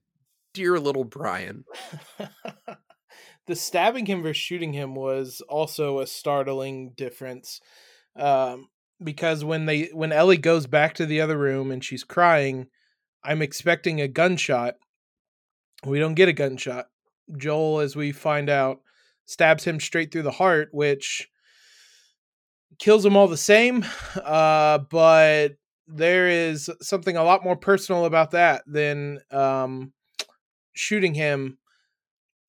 dear little Brian? *laughs* the stabbing him versus shooting him was also a startling difference. Um, because when they when Ellie goes back to the other room and she's crying, I'm expecting a gunshot. We don't get a gunshot. Joel, as we find out, stabs him straight through the heart, which kills him all the same. Uh, but there is something a lot more personal about that than um, shooting him.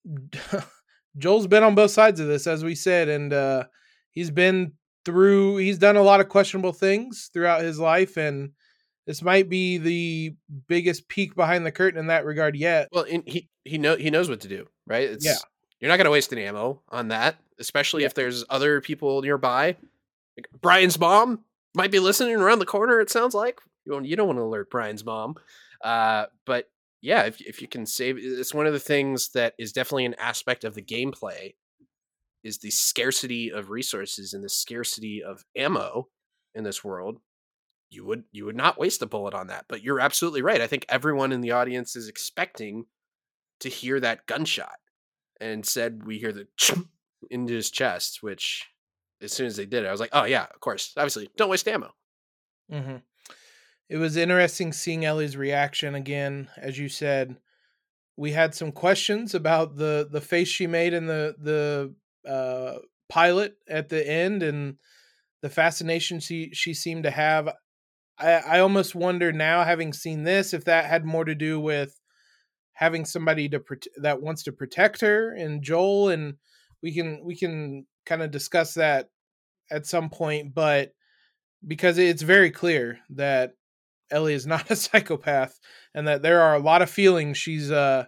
*laughs* Joel's been on both sides of this, as we said, and uh, he's been through. He's done a lot of questionable things throughout his life, and this might be the biggest peek behind the curtain in that regard yet. Well, he he know he knows what to do, right? It's, yeah, you're not going to waste any ammo on that, especially yeah. if there's other people nearby. Like Brian's mom, might be listening around the corner. It sounds like you don't, you don't want to alert Brian's mom, uh, but yeah, if if you can save, it's one of the things that is definitely an aspect of the gameplay is the scarcity of resources and the scarcity of ammo in this world. You would you would not waste a bullet on that, but you're absolutely right. I think everyone in the audience is expecting to hear that gunshot, and said we hear the *sniffs* into his chest, which as soon as they did it, I was like, oh yeah, of course. Obviously, don't waste ammo. Mm-hmm. It was interesting seeing Ellie's reaction again, as you said. We had some questions about the the face she made in the the uh, pilot at the end and the fascination she she seemed to have. I, I almost wonder now, having seen this, if that had more to do with having somebody to that wants to protect her and Joel, and we can we can kind of discuss that at some point, but because it's very clear that Ellie is not *laughs* a psychopath and that there are a lot of feelings she's uh,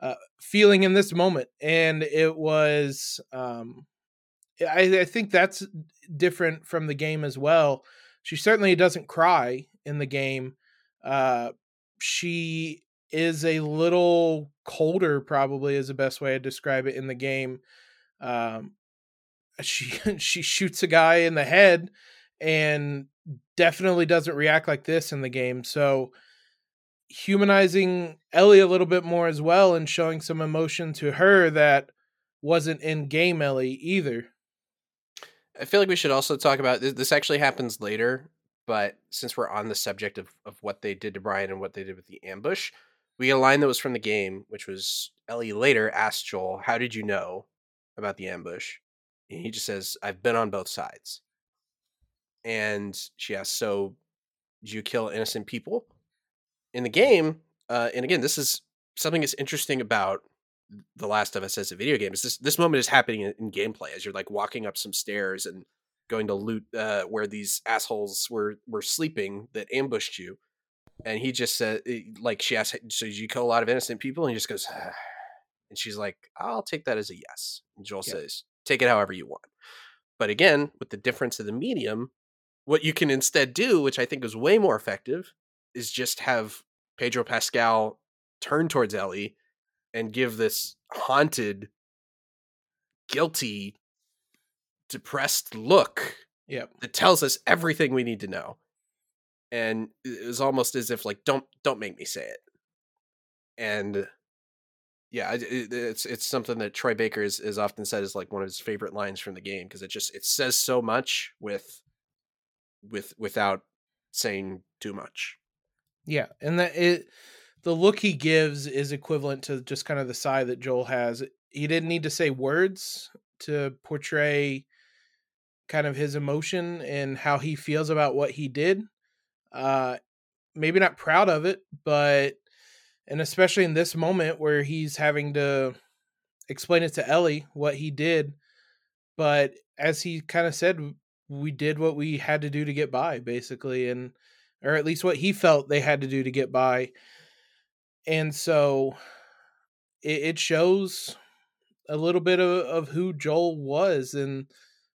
uh feeling in this moment and it was um I, I think that's different from the game as well. She certainly doesn't cry in the game uh she is a little colder probably is the best way to describe it in the game um she *laughs* she shoots a guy in the head and definitely doesn't react like this in the game. So humanizing Ellie a little bit more as well and showing some emotion to her that wasn't in game Ellie either. I feel like we should also talk about this. Actually happens later, but since we're on the subject of, of what they did to Brian and what they did with the ambush, we get a line that was from the game, which was Ellie later asked Joel, How did you know about the ambush? And he just says, I've been on both sides. And she asks, So do you kill innocent people? In the game, uh, and again, this is something that's interesting about The Last of Us as a video game. Is this this moment is happening in, in gameplay as you're like walking up some stairs and going to loot uh, where these assholes were were sleeping that ambushed you. and he just said, eh, like, she asked, "So did you kill a lot of innocent people?" And he just goes, ah. and she's like, "I'll take that as a yes." And Joel Yeah. says, "Take it however you want." But again, with the difference of the medium, what you can instead do, which I think is way more effective, is just have Pedro Pascal turn towards Ellie and give this haunted, guilty, depressed look Yep. that tells us everything we need to know. And it was almost as if like don't don't make me say it. And yeah, it, it- it's it's something that Troy Baker is, is often said is like one of his favorite lines from the game because it just it says so much with with without saying too much. Yeah, and that it the look he gives is equivalent to just kind of the sigh that Joel has. He didn't need to say words to portray kind of his emotion and how he feels about what he did. Uh maybe not proud of it, but and especially in this moment where he's having to explain it to Ellie what he did, but as he kind of said we did what we had to do to get by basically and or at least what he felt they had to do to get by. And so it, it shows a little bit of, of who Joel was. And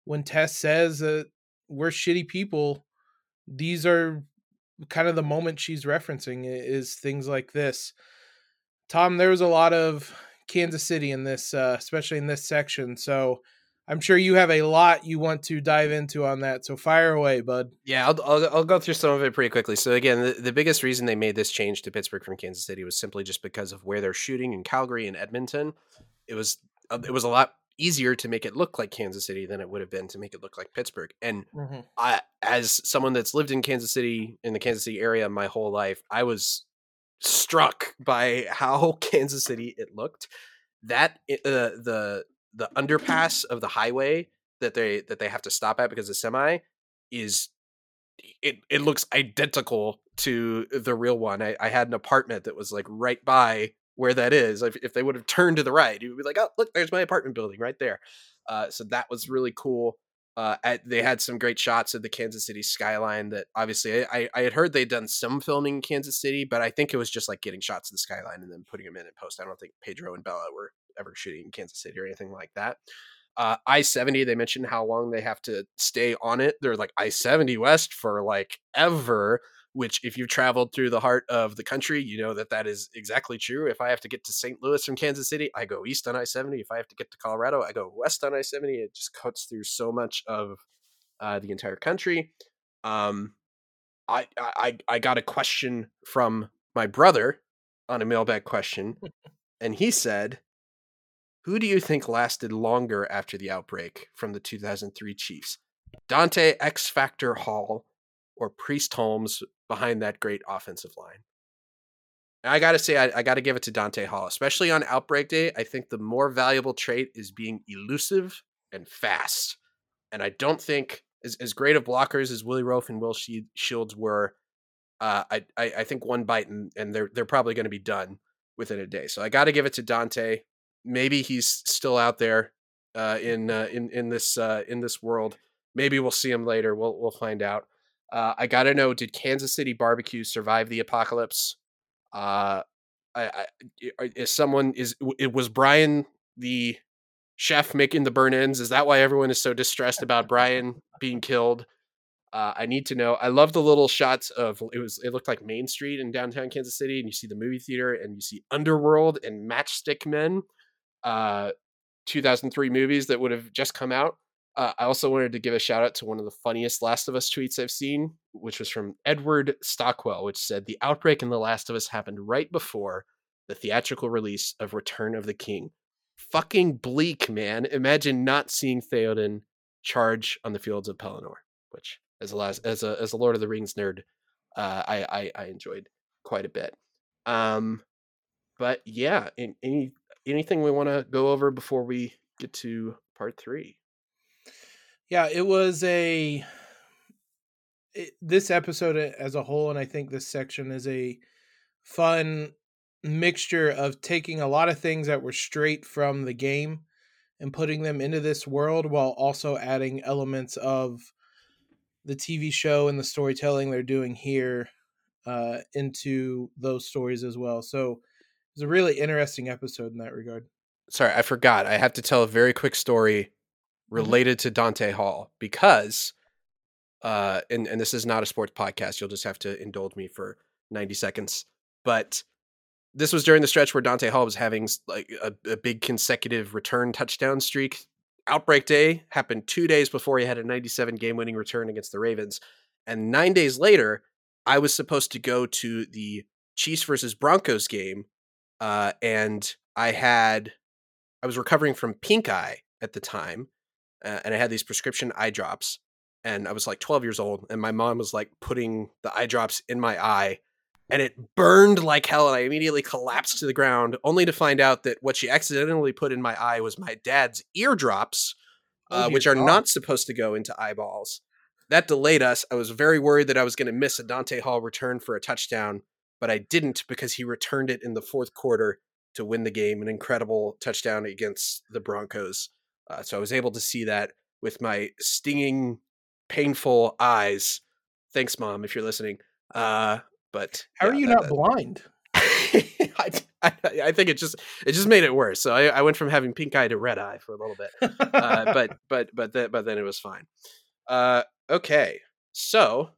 when Tess says that we're shitty people, these are kind of the moment she's referencing is things like this. Tom, there was a lot of Kansas City in this, uh, especially in this section. So I'm sure you have a lot you want to dive into on that. So fire away, bud. Yeah, I'll, I'll I'll go through some of it pretty quickly. So again, the, the biggest reason they made this change to Pittsburgh from Kansas City was simply just because of where they're shooting in Calgary and Edmonton. It was uh, it was a lot easier to make it look like Kansas City than it would have been to make it look like Pittsburgh. And I, as someone that's lived in Kansas City in the Kansas City area my whole life, I was struck by how *laughs* Kansas City it looked. That uh, the the underpass of the highway that they that they have to stop at because of semi is it it looks identical to the real one. I, I had an apartment that was like right by where that is. If, if they would have turned to the right, you would be like, oh, look, there's my apartment building right there. Uh, so that was really cool. Uh, at, they had some great shots of the Kansas City skyline. That obviously I, I had heard they'd done some filming in Kansas City, but I think it was just like getting shots of the skyline and then putting them in and post. I don't think Pedro and Bella were ever shooting in Kansas City or anything like that. Uh, I 70, they mentioned how long they have to stay on it. They're like I 70 West for like ever, which, if you've traveled through the heart of the country, you know that that is exactly true. If I have to get to St. Louis from Kansas City, I go east on I 70. If I have to get to Colorado, I go west on I 70. It just cuts through so much of uh, the entire country. Um, I, I, I got a question from my brother on a mailbag question, *laughs* and he said, who do you think lasted longer after the outbreak from the 2003 Chiefs? Dante X Factor Hall or Priest Holmes behind that great offensive line? I got to say, I, I got to give it to Dante Hall, especially on outbreak day. I think the more valuable trait is being elusive and fast. And I don't think, as, as great of blockers as Willie Roaf and Will Shields were, uh, I, I, I think one bite and, and they're, they're probably going to be done within a day. So I got to give it to Dante maybe he's still out there uh, in uh, in in this uh, in this world. Maybe we'll see him later. We'll we'll find out. Uh, I gotta know: Did Kansas City barbecue survive the apocalypse? Uh, I, I is someone is it was Brian the chef making the burnt ends? Is that why everyone is so distressed about Brian being killed? Uh, I need to know. I love the little shots of it was. It looked like Main Street in downtown Kansas City, and you see the movie theater, and you see Underworld and Matchstick Men uh 2003 movies that would have just come out. Uh, I also wanted to give a shout out to one of the funniest Last of Us tweets I've seen, which was from Edward Stockwell, which said the outbreak in The Last of Us happened right before the theatrical release of Return of the King. Fucking bleak, man. Imagine not seeing Theoden charge on the fields of Pelennor, which as a last as a as a Lord of the Rings nerd, uh, I, I I enjoyed quite a bit. Um, but yeah, in, any anything we want to go over before we get to part three? Yeah, it was a it, this episode as a whole, and I think this section is a fun mixture of taking a lot of things that were straight from the game and putting them into this world while also adding elements of the TV show and the storytelling they're doing here uh, into those stories as well. So it's a really interesting episode in that regard. Sorry, I forgot. I have to tell a very quick story. Related to Dante Hall because uh and, and this is not a sports podcast. You'll just have to indulge me for 90 seconds. But this was during the stretch where Dante Hall was having like a, a big consecutive return touchdown streak. Outbreak day happened two days before he had a 97 game winning return against the Ravens. And nine days later, I was supposed to go to the Chiefs versus Broncos game. Uh, and I had, I was recovering from pink eye at the time. Uh, and I had these prescription eye drops. And I was like 12 years old. And my mom was like putting the eye drops in my eye and it burned like hell and i immediately collapsed to the ground only to find out that what she accidentally put in my eye was my dad's eardrops Oh, uh, dear which are God. not supposed to go into eyeballs that delayed us i was very worried that i was going to miss a dante hall return for a touchdown but i didn't because he returned it in the fourth quarter to win the game an incredible touchdown against the broncos uh, so i was able to see that with my stinging painful eyes thanks mom if you're listening uh, but How are you that- not that- blind? *laughs* I, I, I think it just it just made it worse. So I, I went from having pink eye to red eye for a little bit, uh, but *laughs* but but then but then it was fine. Uh, okay, so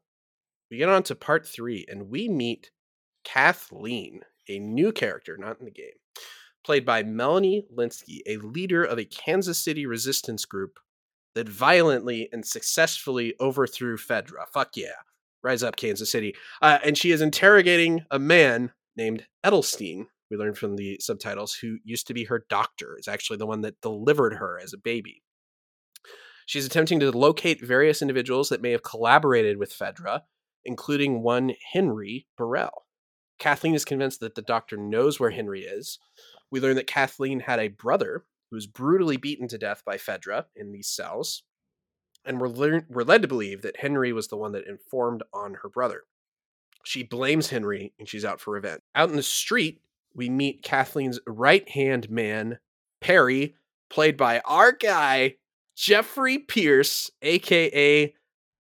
we get on to part three, and we meet Kathleen, a new character, not in the game, played by Melanie Lynskey, a leader of a Kansas City resistance group that violently and successfully overthrew FEDRA. Fuck yeah. Rise up, Kansas City. Uh, and she is interrogating a man named Edelstein, we learned from the subtitles, who used to be her doctor, is actually the one that delivered her as a baby. She's attempting to locate various individuals that may have collaborated with FEDRA, including one Henry Burrell. Kathleen is convinced that the doctor knows where Henry is. We learn that Kathleen had a brother who was brutally beaten to death by FEDRA in these cells, and we're, lear- we're led to believe that Henry was the one that informed on her brother. She blames Henry and she's out for revenge. Out in the street, we meet Kathleen's right hand man, Perry, played by our guy, Jeffrey Pierce, aka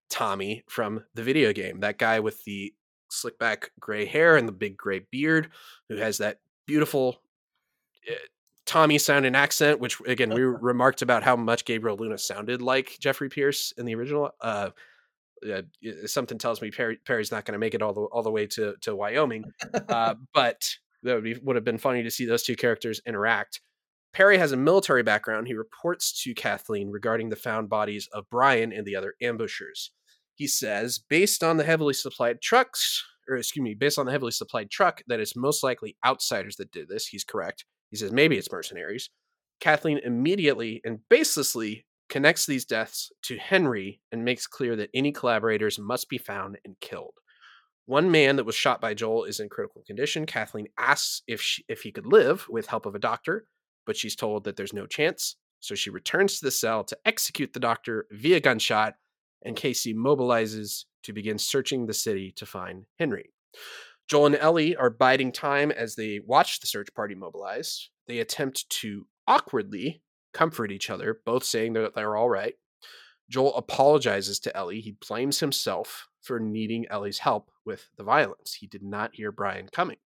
Tommy from the video game. That guy with the slick back gray hair and the big gray beard, who has that beautiful uh, sound sounding accent, which again, we *laughs* remarked about how much Gabriel Luna sounded like Jeffrey Pierce in the original. Uh, uh, something tells me Perry, Perry's not going to make it all the all the way to to Wyoming, uh, *laughs* but that would be would have been funny to see those two characters interact. Perry has a military background. He reports to Kathleen regarding the found bodies of Brian and the other ambushers. He says, based on the heavily supplied trucks, or excuse me, based on the heavily supplied truck, that it's most likely outsiders that did this. He's correct. He says maybe it's mercenaries. Kathleen immediately and baselessly connects these deaths to Henry and makes clear that any collaborators must be found and killed. One man that was shot by Joel is in critical condition. Kathleen asks if she, if he could live with help of a doctor, but she's told that there's no chance. So she returns to the cell to execute the doctor via gunshot, and Casey mobilizes to begin searching the city to find Henry. Joel and Ellie are biding time as they watch the search party mobilize. They attempt to awkwardly comfort each other, both saying that they're all right. Joel apologizes to Ellie. He blames himself for needing Ellie's help with the violence. He did not hear Brian coming.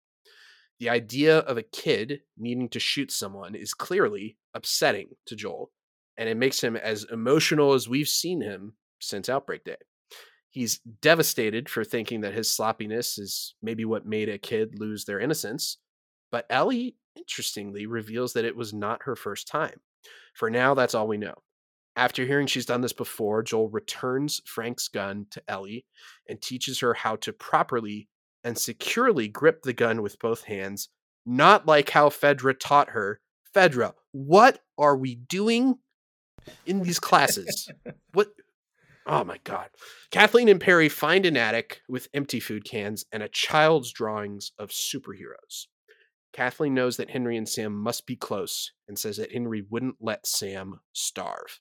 The idea of a kid needing to shoot someone is clearly upsetting to Joel, and it makes him as emotional as we've seen him since Outbreak Day. He's devastated for thinking that his sloppiness is maybe what made a kid lose their innocence. But Ellie, interestingly, reveals that it was not her first time. For now, that's all we know. After hearing she's done this before, Joel returns Frank's gun to Ellie and teaches her how to properly and securely grip the gun with both hands, not like how FEDRA taught her. FEDRA, what are we doing in these classes? *laughs* what? Oh my God. Kathleen and Perry find an attic with empty food cans and a child's drawings of superheroes. Kathleen knows that Henry and Sam must be close and says that Henry wouldn't let Sam starve.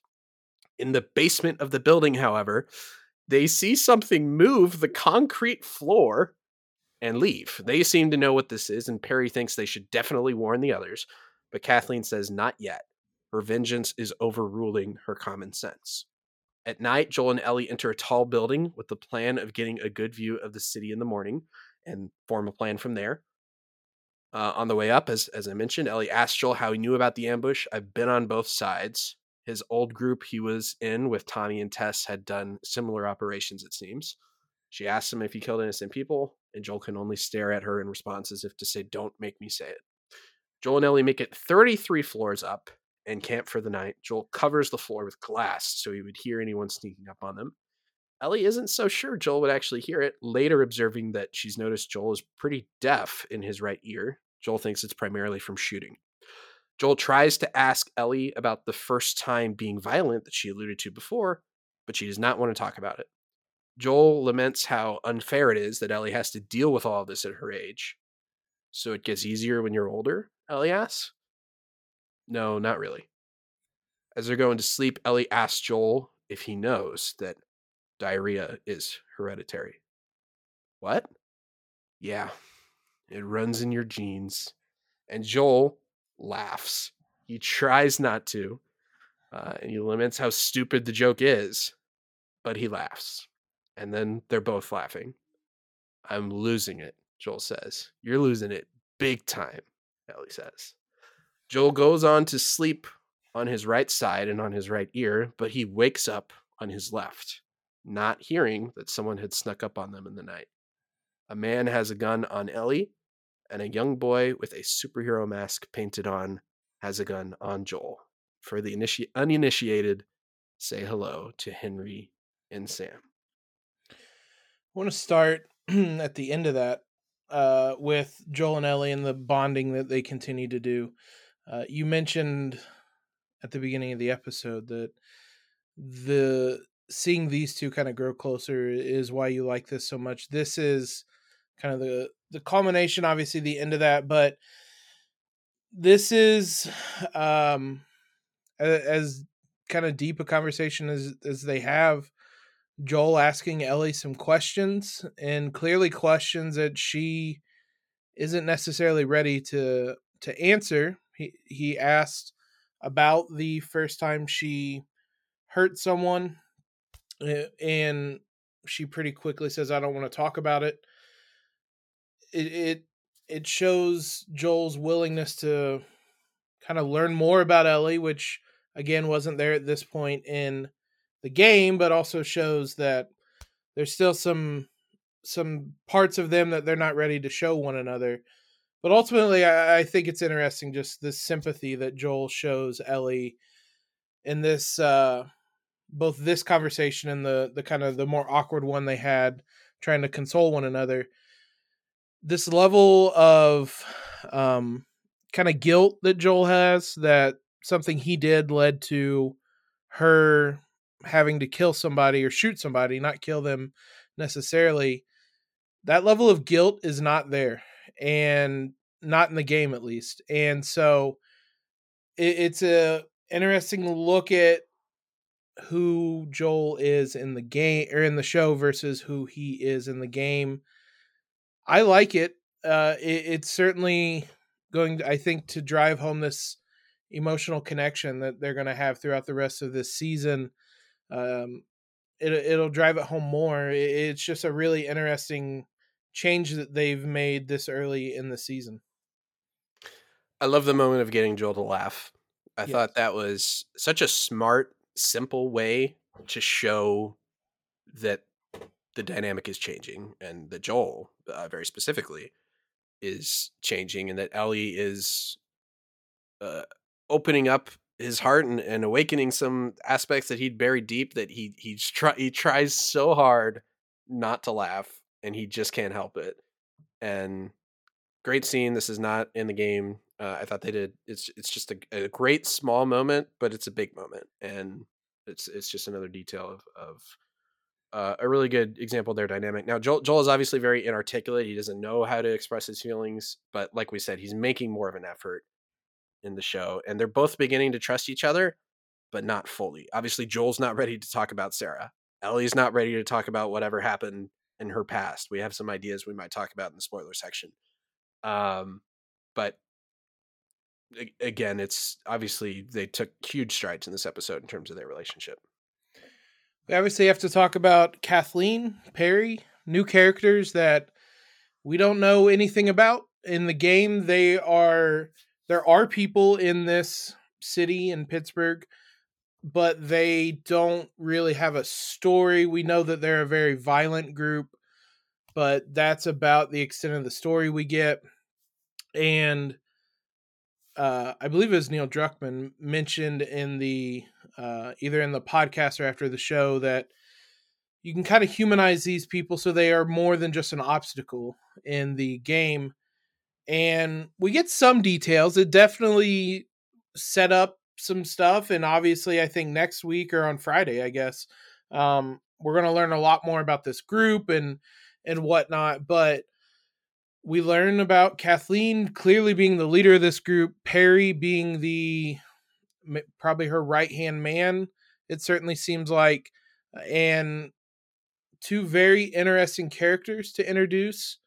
In the basement of the building, however, they see something move the concrete floor and leave. They seem to know what this is, and Perry thinks they should definitely warn the others, but Kathleen says not yet. Her vengeance is overruling her common sense. At night, Joel and Ellie enter a tall building with the plan of getting a good view of the city in the morning, and form a plan from there. Uh, on the way up, as as I mentioned, Ellie asked Joel how he knew about the ambush. I've been on both sides. His old group he was in with Tommy and Tess had done similar operations, it seems. She asks him if he killed innocent people, and Joel can only stare at her in response as if to say, Don't make me say it. Joel and Ellie make it 33 floors up and camp for the night. Joel covers the floor with glass so he would hear anyone sneaking up on them. Ellie isn't so sure Joel would actually hear it, later observing that she's noticed Joel is pretty deaf in his right ear. Joel thinks it's primarily from shooting. Joel tries to ask Ellie about the first time being violent that she alluded to before, but she does not want to talk about it. Joel laments how unfair it is that Ellie has to deal with all this at her age. So it gets easier when you're older, Ellie asks. No, not really. As they're going to sleep, Ellie asks Joel if he knows that diarrhea is hereditary. What? Yeah, it runs in your genes. And Joel laughs. He tries not to, uh, and he laments how stupid the joke is, but he laughs. And then they're both laughing. I'm losing it, Joel says. You're losing it big time, Ellie says. Joel goes on to sleep on his right side and on his right ear, but he wakes up on his left, not hearing that someone had snuck up on them in the night. A man has a gun on Ellie, and a young boy with a superhero mask painted on has a gun on Joel. For the initi- uninitiated, say hello to Henry and Sam. I want to start *clears throat* at the end of that uh, with Joel and Ellie and the bonding that they continue to do. Uh, you mentioned at the beginning of the episode that the seeing these two kind of grow closer is why you like this so much. This is kind of the the culmination, obviously the end of that, but this is um as, as kind of deep a conversation as as they have. Joel asking Ellie some questions and clearly questions that she isn't necessarily ready to to answer. He he asked about the first time she hurt someone eh, and she pretty quickly says I don't want to talk about it it it it shows Joel's willingness to kind of learn more about Ellie, which again wasn't there at this point in the game, but also shows that there's still some some parts of them that they're not ready to show one another. But ultimately, I, I think it's interesting just the sympathy that Joel shows Ellie in this uh both this conversation and the the kind of the more awkward one they had trying to console one another this level of um, kind of guilt that Joel has that something he did led to her having to kill somebody or shoot somebody, not kill them necessarily. That level of guilt is not there and not in the game at least. And so it, it's a interesting look at who Joel is in the game or in the show versus who he is in the game I like it. Uh, it it's certainly going, to, I think, to drive home this emotional connection that they're going to have throughout the rest of this season. Um, it, it'll drive it home more. It, it's just a really interesting change that they've made this early in the season. I love the moment of getting Joel to laugh. I yes. thought that was such a smart, simple way to show that the dynamic is changing and that Joel, uh, very specifically, is changing and that Ellie is uh, opening up his heart and, and awakening some aspects that he'd buried deep that he he's try he tries so hard not to laugh and he just can't help it. And great scene. This is not in the game. Uh, I thought they did. It's it's just a, a great small moment, but it's a big moment, and it's it's just another detail of of uh, a really good example of their dynamic. Now, Joel, Joel is obviously very inarticulate. He doesn't know how to express his feelings, but like we said, he's making more of an effort in the show, and they're both beginning to trust each other, but not fully. Obviously, Joel's not ready to talk about Sarah. Ellie's not ready to talk about whatever happened in her past. We have some ideas we might talk about in the spoiler section. Um, but again, it's obviously they took huge strides in this episode in terms of their relationship. We obviously have to talk about Kathleen Perry, new characters that we don't know anything about in the game. They are there are people in this city in Pittsburgh, but they don't really have a story. We know that they're a very violent group, but that's about the extent of the story we get. And uh, I believe it was Neil Druckmann mentioned in the uh, either in the podcast or after the show that you can kind of humanize these people so they are more than just an obstacle in the game. And we get some details. It definitely set up some stuff, and obviously, I think next week or on Friday, I guess, um, we're going to learn a lot more about this group and and whatnot. But we learn about Kathleen clearly being the leader of this group, Perry being the probably her right hand man. It certainly seems like, and two very interesting characters to introduce,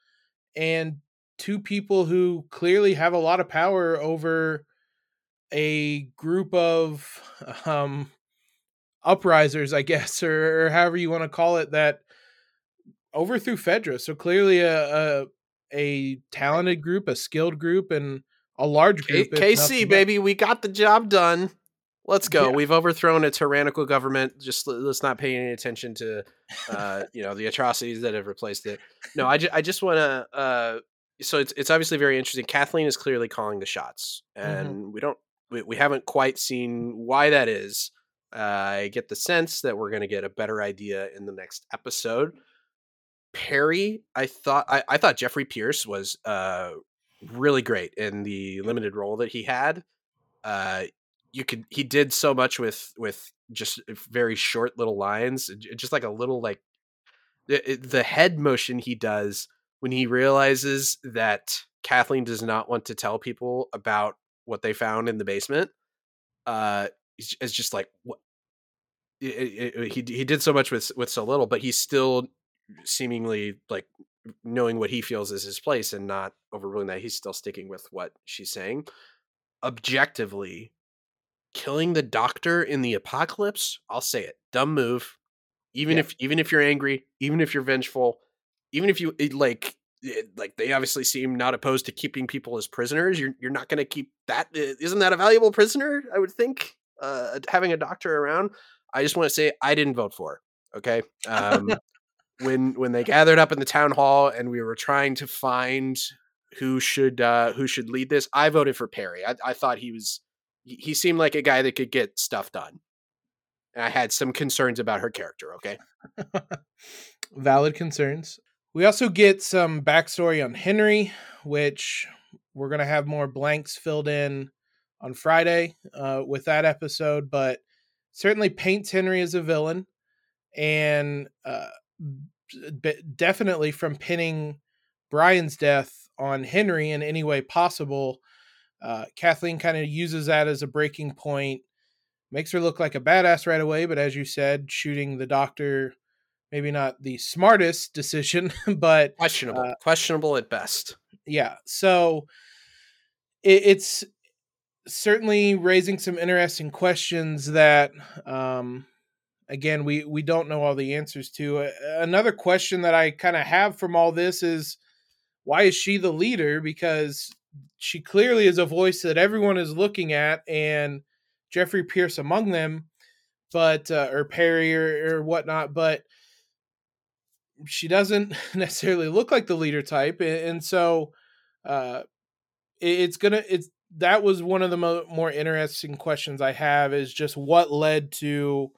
and two people who clearly have a lot of power over a group of um uprisers, I guess, or, or however you want to call it, that overthrew FEDRA. So clearly a, a a talented group, a skilled group, and a large group. K- KC, baby, we got the job done. Let's go. Yeah. We've overthrown a tyrannical government. Just let's not pay any attention to, uh, you know, the atrocities that have replaced it. No, I, ju- I just want to. Uh, so it's it's obviously very interesting. Kathleen is clearly calling the shots, mm-hmm. and mm-hmm. we don't we, we haven't quite seen why that is. Uh, I get the sense that we're going to get a better idea in the next episode. Perry, I thought I, I thought Jeffrey Pierce was uh, really great in the limited role that he had. Uh, you could he did so much with with just very short little lines, just like a little like the, the head motion he does when he realizes that Kathleen does not want to tell people about what they found in the basement. Uh, it's just like what it, it, he he did so much with with so little, but he's still seemingly like knowing what he feels is his place and not overruling that he's still sticking with what she's saying objectively killing the doctor in the apocalypse i'll say it dumb move even yeah. if even if you're angry even if you're vengeful even if you like it, like they obviously seem not opposed to keeping people as prisoners you're you're not going to keep that isn't that a valuable prisoner i would think uh having a doctor around i just want to say i didn't vote for okay um *laughs* when when they gathered up in the town hall and we were trying to find who should uh, who should lead this, I voted for Perry. I, I thought he was he seemed like a guy that could get stuff done. And I had some concerns about her character. Okay, *laughs* valid concerns. We also get some backstory on Henry, which we're gonna have more blanks filled in on Friday uh, with that episode, but certainly paints Henry as a villain and uh, definitely from pinning Brian's death on Henry in any way possible. Uh, Kathleen kind of uses that as a breaking point, makes her look like a badass right away. But as you said, shooting the doctor, maybe not the smartest decision, *laughs* but questionable, uh, questionable at best. Yeah. So it, it's certainly raising some interesting questions that um, again we we don't know all the answers to another question that i kind of have from all this is why is she the leader because she clearly is a voice that everyone is looking at and jeffrey pierce among them but uh, or perry or, or whatnot but she doesn't *laughs* necessarily look like the leader type and so uh it's gonna it's that was one of the mo- more interesting questions i have is just what led to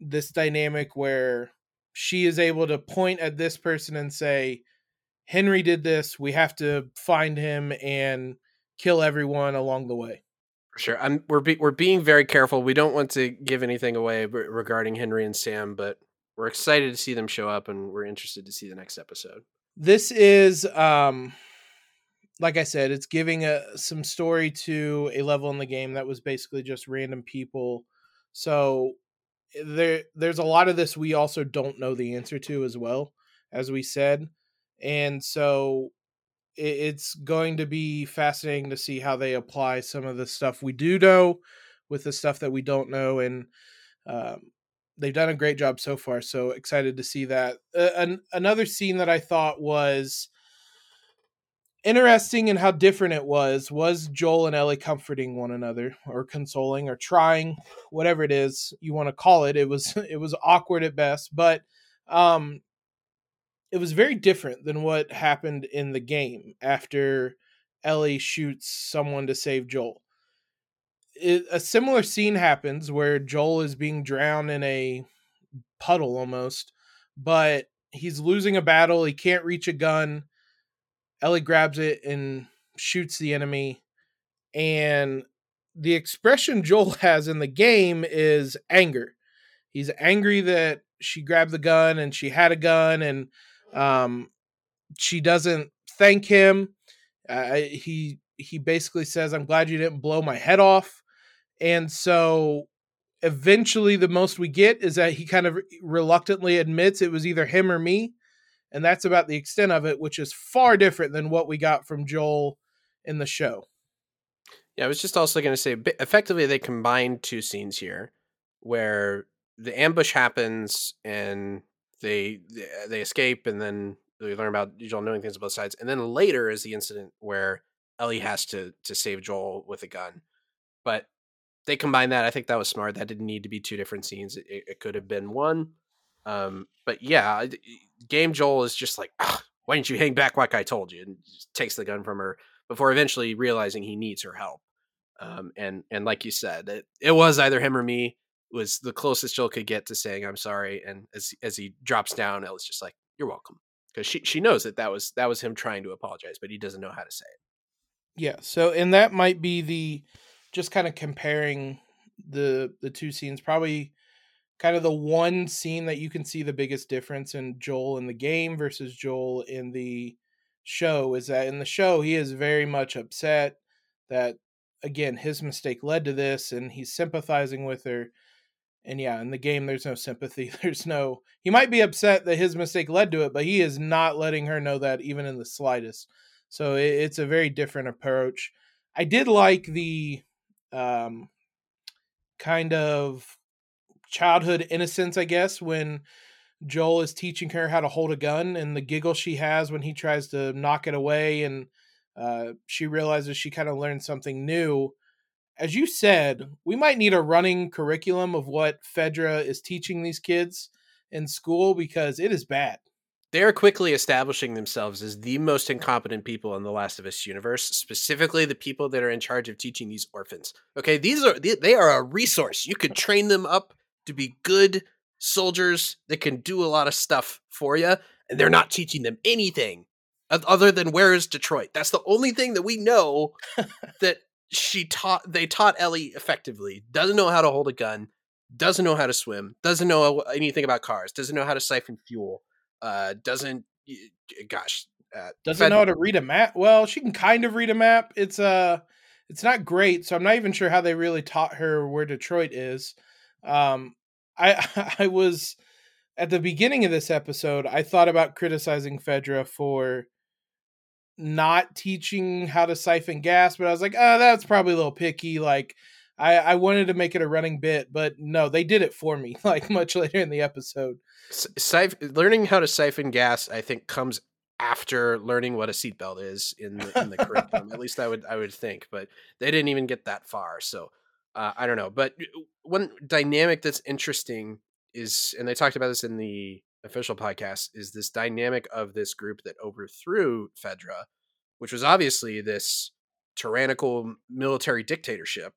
this dynamic where she is able to point at this person and say, Henry did this. We have to find him and kill everyone along the way. For sure. I'm, we're be, we're being very careful. We don't want to give anything away regarding Henry and Sam, but we're excited to see them show up and we're interested to see the next episode. This is um like I said, it's giving a some story to a level in the game that was basically just random people. So there there's a lot of this we also don't know the answer to as well as we said and so it, it's going to be fascinating to see how they apply some of the stuff we do know with the stuff that we don't know and um, they've done a great job so far so excited to see that uh, an, another scene that i thought was interesting in how different it was. Was Joel and Ellie comforting one another, or consoling, or trying, whatever it is you want to call it? It was *laughs* it was awkward at best, but um, it was very different than what happened in the game after Ellie shoots someone to save Joel. It, a similar scene happens where Joel is being drowned in a puddle almost, but he's losing a battle. He can't reach a gun. Ellie grabs it and shoots the enemy. And the expression *laughs* Joel has in the game is anger. He's angry that she grabbed the gun and she had a gun and um, she doesn't thank him. Uh, he he basically says, "I'm glad you didn't blow my head off." And so eventually the most we get is that he kind of reluctantly admits it was either him or me and that's about the extent of it which is far different than what we got from joel in the show. Yeah i was just also going to say effectively they combined two scenes here where the ambush happens and they they uh, escape and then we learn about joel knowing things on both sides and then later is the incident where ellie has to to save joel with a gun. But they combined that. I think that was smart. That didn't need to be two different scenes. It, it could have been one. Um, but yeah, Game Joel is just like, why didn't you hang back like I told you? And takes the gun from her before eventually realizing he needs her help. Um, and and like you said, it, it was either him or me. Was the closest Joel could get to saying I'm sorry. And as as he drops down, was just like you're welcome because she she knows that that was that was him trying to apologize, but he doesn't know how to say it. Yeah. So and that might be the just kind of comparing the the two scenes probably kind of the one scene that you can see the biggest difference in Joel in the game versus Joel in the show is that in the show he is very much upset that again his mistake led to this and he's sympathizing with her. And yeah in the game there's no sympathy *laughs* there's no he might be upset that his mistake led to it but he is not letting her know that even in the slightest. So it, it's a very different approach. I did like the um, kind of childhood innocence, I guess, when Joel is teaching her how to hold a gun and the giggle she has when he tries to knock it away and uh, she realizes she kind of learned something new. As you said, we might need a running curriculum of what FEDRA is teaching these kids in school because it is bad. They are quickly establishing themselves as the most incompetent people in the Last of Us universe, specifically the people that are in charge of teaching these orphans. Okay, these are they are a resource. You could train them up to be good soldiers that can do a lot of stuff for you, and they're not teaching them anything other than where is Detroit. That's the only thing that we know *laughs* that she taught they taught Ellie effectively. Doesn't know how to hold a gun, doesn't know how to swim, doesn't know anything about cars, doesn't know how to siphon fuel uh, doesn't gosh uh, doesn't Fed- know how to read a map. Well, she can kind of read a map. It's uh it's not great, so I'm not even sure how they really taught her where Detroit is. Um, I *laughs* I was at the beginning of this episode, I thought about criticizing FEDRA for not teaching how to siphon gas, but I was like, oh, that's probably a little picky. Like, I, I wanted to make it a running bit, but no, they did it for me. *laughs* Like much later in the episode, Siph- learning how to siphon gas, I think, comes after learning what a seatbelt is in the, in the curriculum. At least I would I would think, but they didn't even get that far. So uh, I don't know. But one dynamic that's interesting is, and they talked about this in the official podcast, is this dynamic of this group that overthrew FEDRA, which was obviously this tyrannical military dictatorship.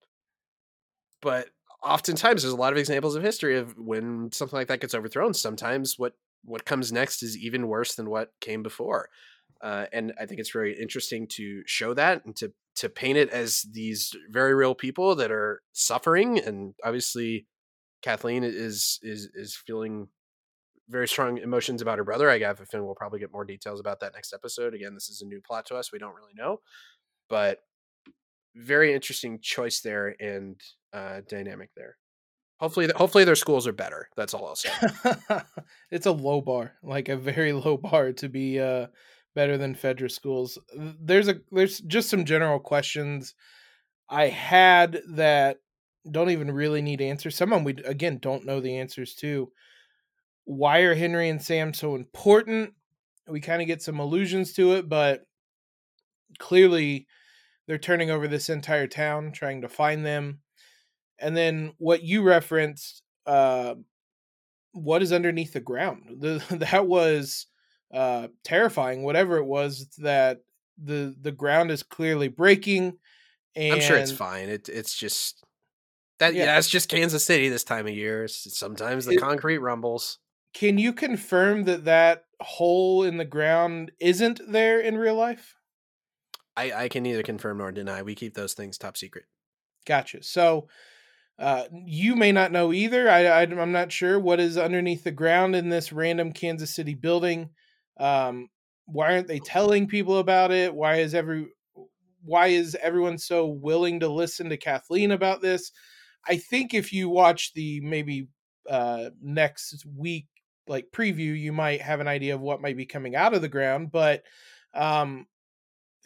But oftentimes there's a lot of examples of history of when something like that gets overthrown sometimes what what comes next is even worse than what came before uh, and i think it's very interesting to show that and to to paint it as these very real people that are suffering and obviously kathleen is is is feeling very strong emotions about her brother i have a feeling we'll probably get more details about that next episode again this is a new plot to us we don't really know but very interesting choice there and uh, dynamic there. Hopefully, hopefully their schools are better. That's all I'll say. *laughs* it's a low bar, like a very *laughs* low bar to be uh, better than FEDRA schools. There's a there's just some general questions I had that don't even really need answers. Some of them we again don't know the answers to. Why are Henry and Sam so important? We kind of get some allusions to it, but clearly they're turning over this entire town trying to find them. And then what you referenced, uh, what is underneath the ground? The, *laughs* that was uh, terrifying. Whatever it was that the the ground is clearly breaking. And I'm sure it's fine. It it's just that yeah, yeah it's just Kansas City this time of year. Sometimes the it, concrete rumbles. Can you confirm that that hole in the ground isn't there in real life? I, I can neither confirm nor deny. We keep those things top secret. Gotcha. So uh, you may not know either. I, am not sure what is underneath the ground in this random Kansas City building. Um, why aren't they telling people about it? Why is every why is everyone so willing to listen to Kathleen about this? I think if you watch the maybe uh, next week like preview, you might have an idea of what might be coming out of the ground. But um,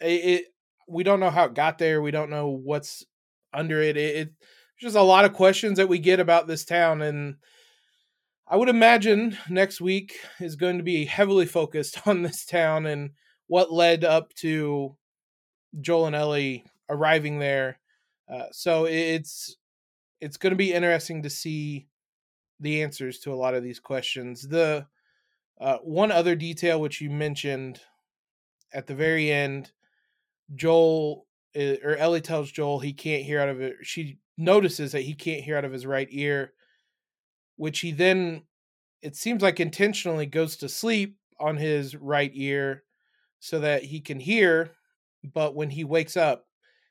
it, it we don't know how it got there. We don't know what's under it. It, it just a lot of questions that we get about this town and I would imagine next week is going to be heavily focused *laughs* on this town and what led up to Joel and Ellie arriving there. Uh, so it's it's going to be interesting to see the answers to a lot of these questions. The uh, one other detail which you mentioned at the very end, Joel eh, or Ellie tells Joel he can't hear out of it. She notices that he can't hear out of his right ear, which he then it seems like intentionally goes to sleep on his right ear so that he can hear, but when he wakes up,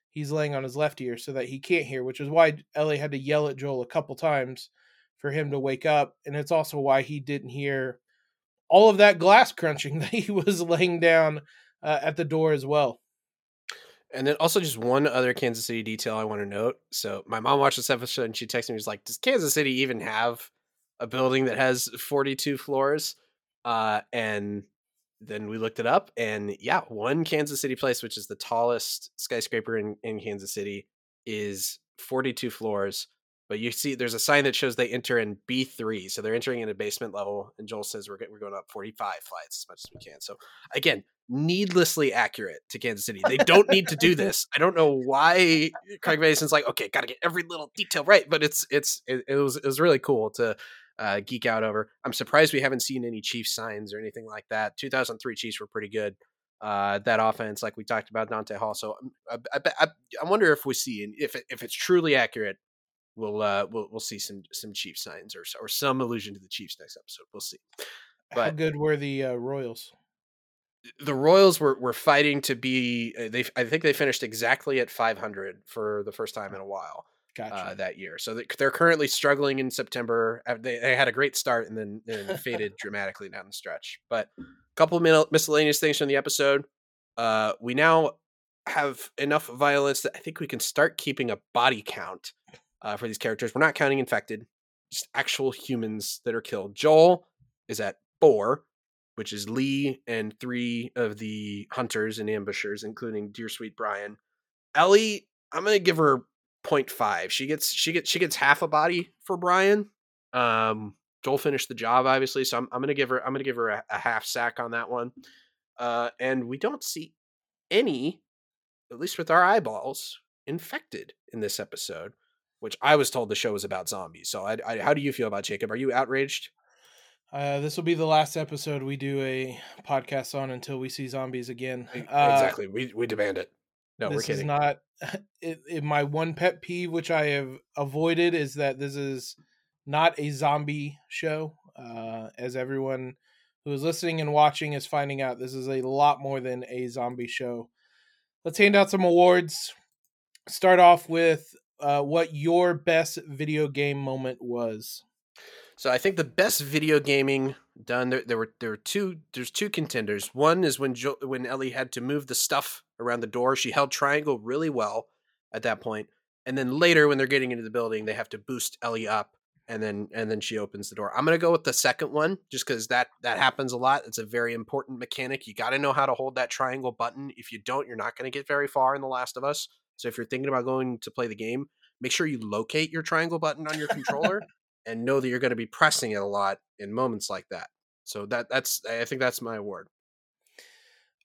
he's laying on his left ear so that he can't hear, which is why Ellie had to yell at Joel a couple times for him to wake up. And it's also why he didn't hear all of that glass crunching *laughs* that he was laying down uh, at the door as well. And then also just one other Kansas City detail I want to note. So my mom watched this episode and she texted me, she's like, Does Kansas City even have a building that has 42 floors? Uh, and then we looked it up and yeah, one Kansas City place, which is the tallest skyscraper in, in Kansas City, is 42 floors. But you see, there's a sign that shows they enter in B3. So they're entering in a basement level. And Joel says we're, we're going up 45 flights as much as we can. So again, needlessly accurate to Kansas City. They don't need to do *laughs* this. I don't know why Craig Mazin's like, okay, got to get every little detail right. But it's, it's, it, it was, it was really cool to uh, geek out over. I'm surprised we haven't seen any Chiefs signs or anything like that. 2003 Chiefs were pretty good. Uh, that offense, like we talked about Dante Hall. So um, I, I, I, I wonder if we see, and if it, if it's truly accurate, we'll uh we'll we'll see some some Chiefs signs or or some allusion to the Chiefs next episode. We'll see. But how good were the uh, Royals? The Royals were were fighting to be. Uh, they I think they finished exactly at 500 for the first time in a while. Uh, gotcha. Uh, that year, so they're currently struggling in September. Uh, they, they had a great start and then, then *laughs* faded dramatically down the stretch. But a couple of miscellaneous things from the episode. Uh, we now have enough violence that I think we can start keeping a body count uh, for these characters. We're not counting infected, just actual humans that are killed. Joel is at four, which is Lee and three of the hunters and ambushers, including dear sweet Brian. Ellie, I'm gonna give her 0.5. She gets she gets she gets half a body for Brian. Um, Joel finished the job, obviously, so I'm, I'm gonna give her I'm gonna give her a, a half sack on that one. Uh, and we don't see any, at least with our eyeballs, infected in this episode which I was told the show was about zombies. So, I, I, how do you feel about Jacob? Are you outraged? Uh, this will be the last episode we do a podcast on until we see zombies again. Uh, exactly, we we demand it. No, we're kidding. This is not *laughs* it, it, my one pet peeve, which I have avoided, is that this is not a zombie show. Uh, as everyone who is listening and watching is finding out, this is a lot more than a zombie show. Let's hand out some awards. Start off with uh, what your best video game moment was. So I think the best video gaming done there, there were there were two there's two contenders. One is when jo- when Ellie had to move the stuff around the door. She held triangle really well at that point. And then later when they're getting into the building, they have to boost Ellie up and then and then she opens the door. I'm going to go with the second one just cuz that that happens a lot. It's a very important mechanic. You got to know how to hold that triangle button. If you don't, you're not going to get very far in The Last of Us. So if you're thinking about going to play the game, make sure you locate your triangle button on your controller and know that you're going to be pressing it a lot in moments like that. So that that's I think that's my award.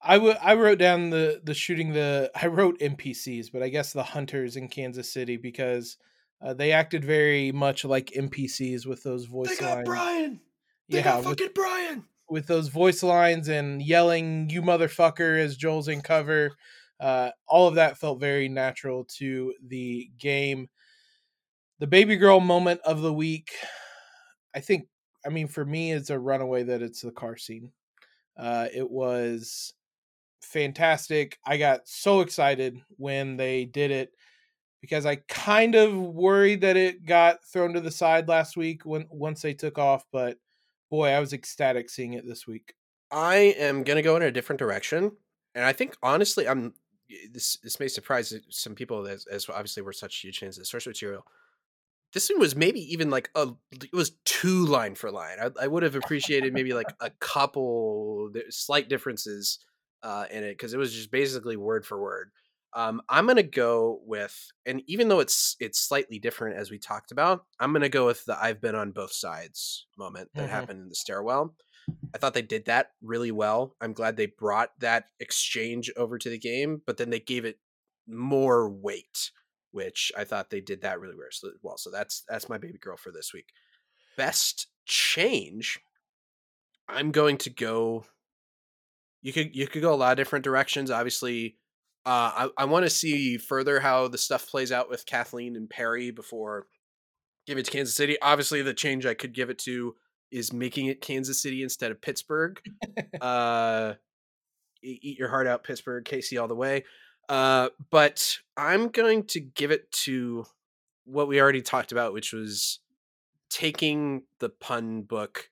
I I wrote down the the shooting the *laughs* I wrote NPCs, but I guess the hunters in Kansas City because uh, they acted very much like NPCs with those voice they got lines. Brian. They yeah, got with, fucking Brian. with those voice lines and yelling "you motherfucker" as Joel's in cover. Uh, all of that felt very natural to the game. The baby girl moment of the week, I think. I mean, for me, it's a runaway that it's the car scene. Uh, it was fantastic. I got so excited when they did it because I kind of worried that it got thrown to the side last week when once they took off, but boy, I was ecstatic seeing it this week. I am gonna go in a different direction, and I think honestly, I'm this. This may surprise some people as, as obviously we're such huge fans of the source material. This one was maybe even like a it was two line for line. I, I would have appreciated maybe like a couple slight differences uh, in it because it was just basically word for word. Um, I'm gonna go with, and even though it's it's slightly different as we talked about, I'm gonna go with the "I've been on both sides" moment that Mhm. happened in the stairwell. I thought they did that really well. I'm glad they brought that exchange over to the game, but then they gave it more weight, which I thought they did that really well. So that's that's my baby girl for this week. Best change. I'm going to go. You could you could go a lot of different directions. Obviously, uh, I I want to see further how the stuff plays out with Kathleen and Perry before give it to Kansas City. Obviously, the change I could give it to is making it Kansas City instead of Pittsburgh. *laughs* uh, eat your heart out, Pittsburgh, KC all the way. Uh, but I'm going to give it to what we already talked about, which was taking the pun book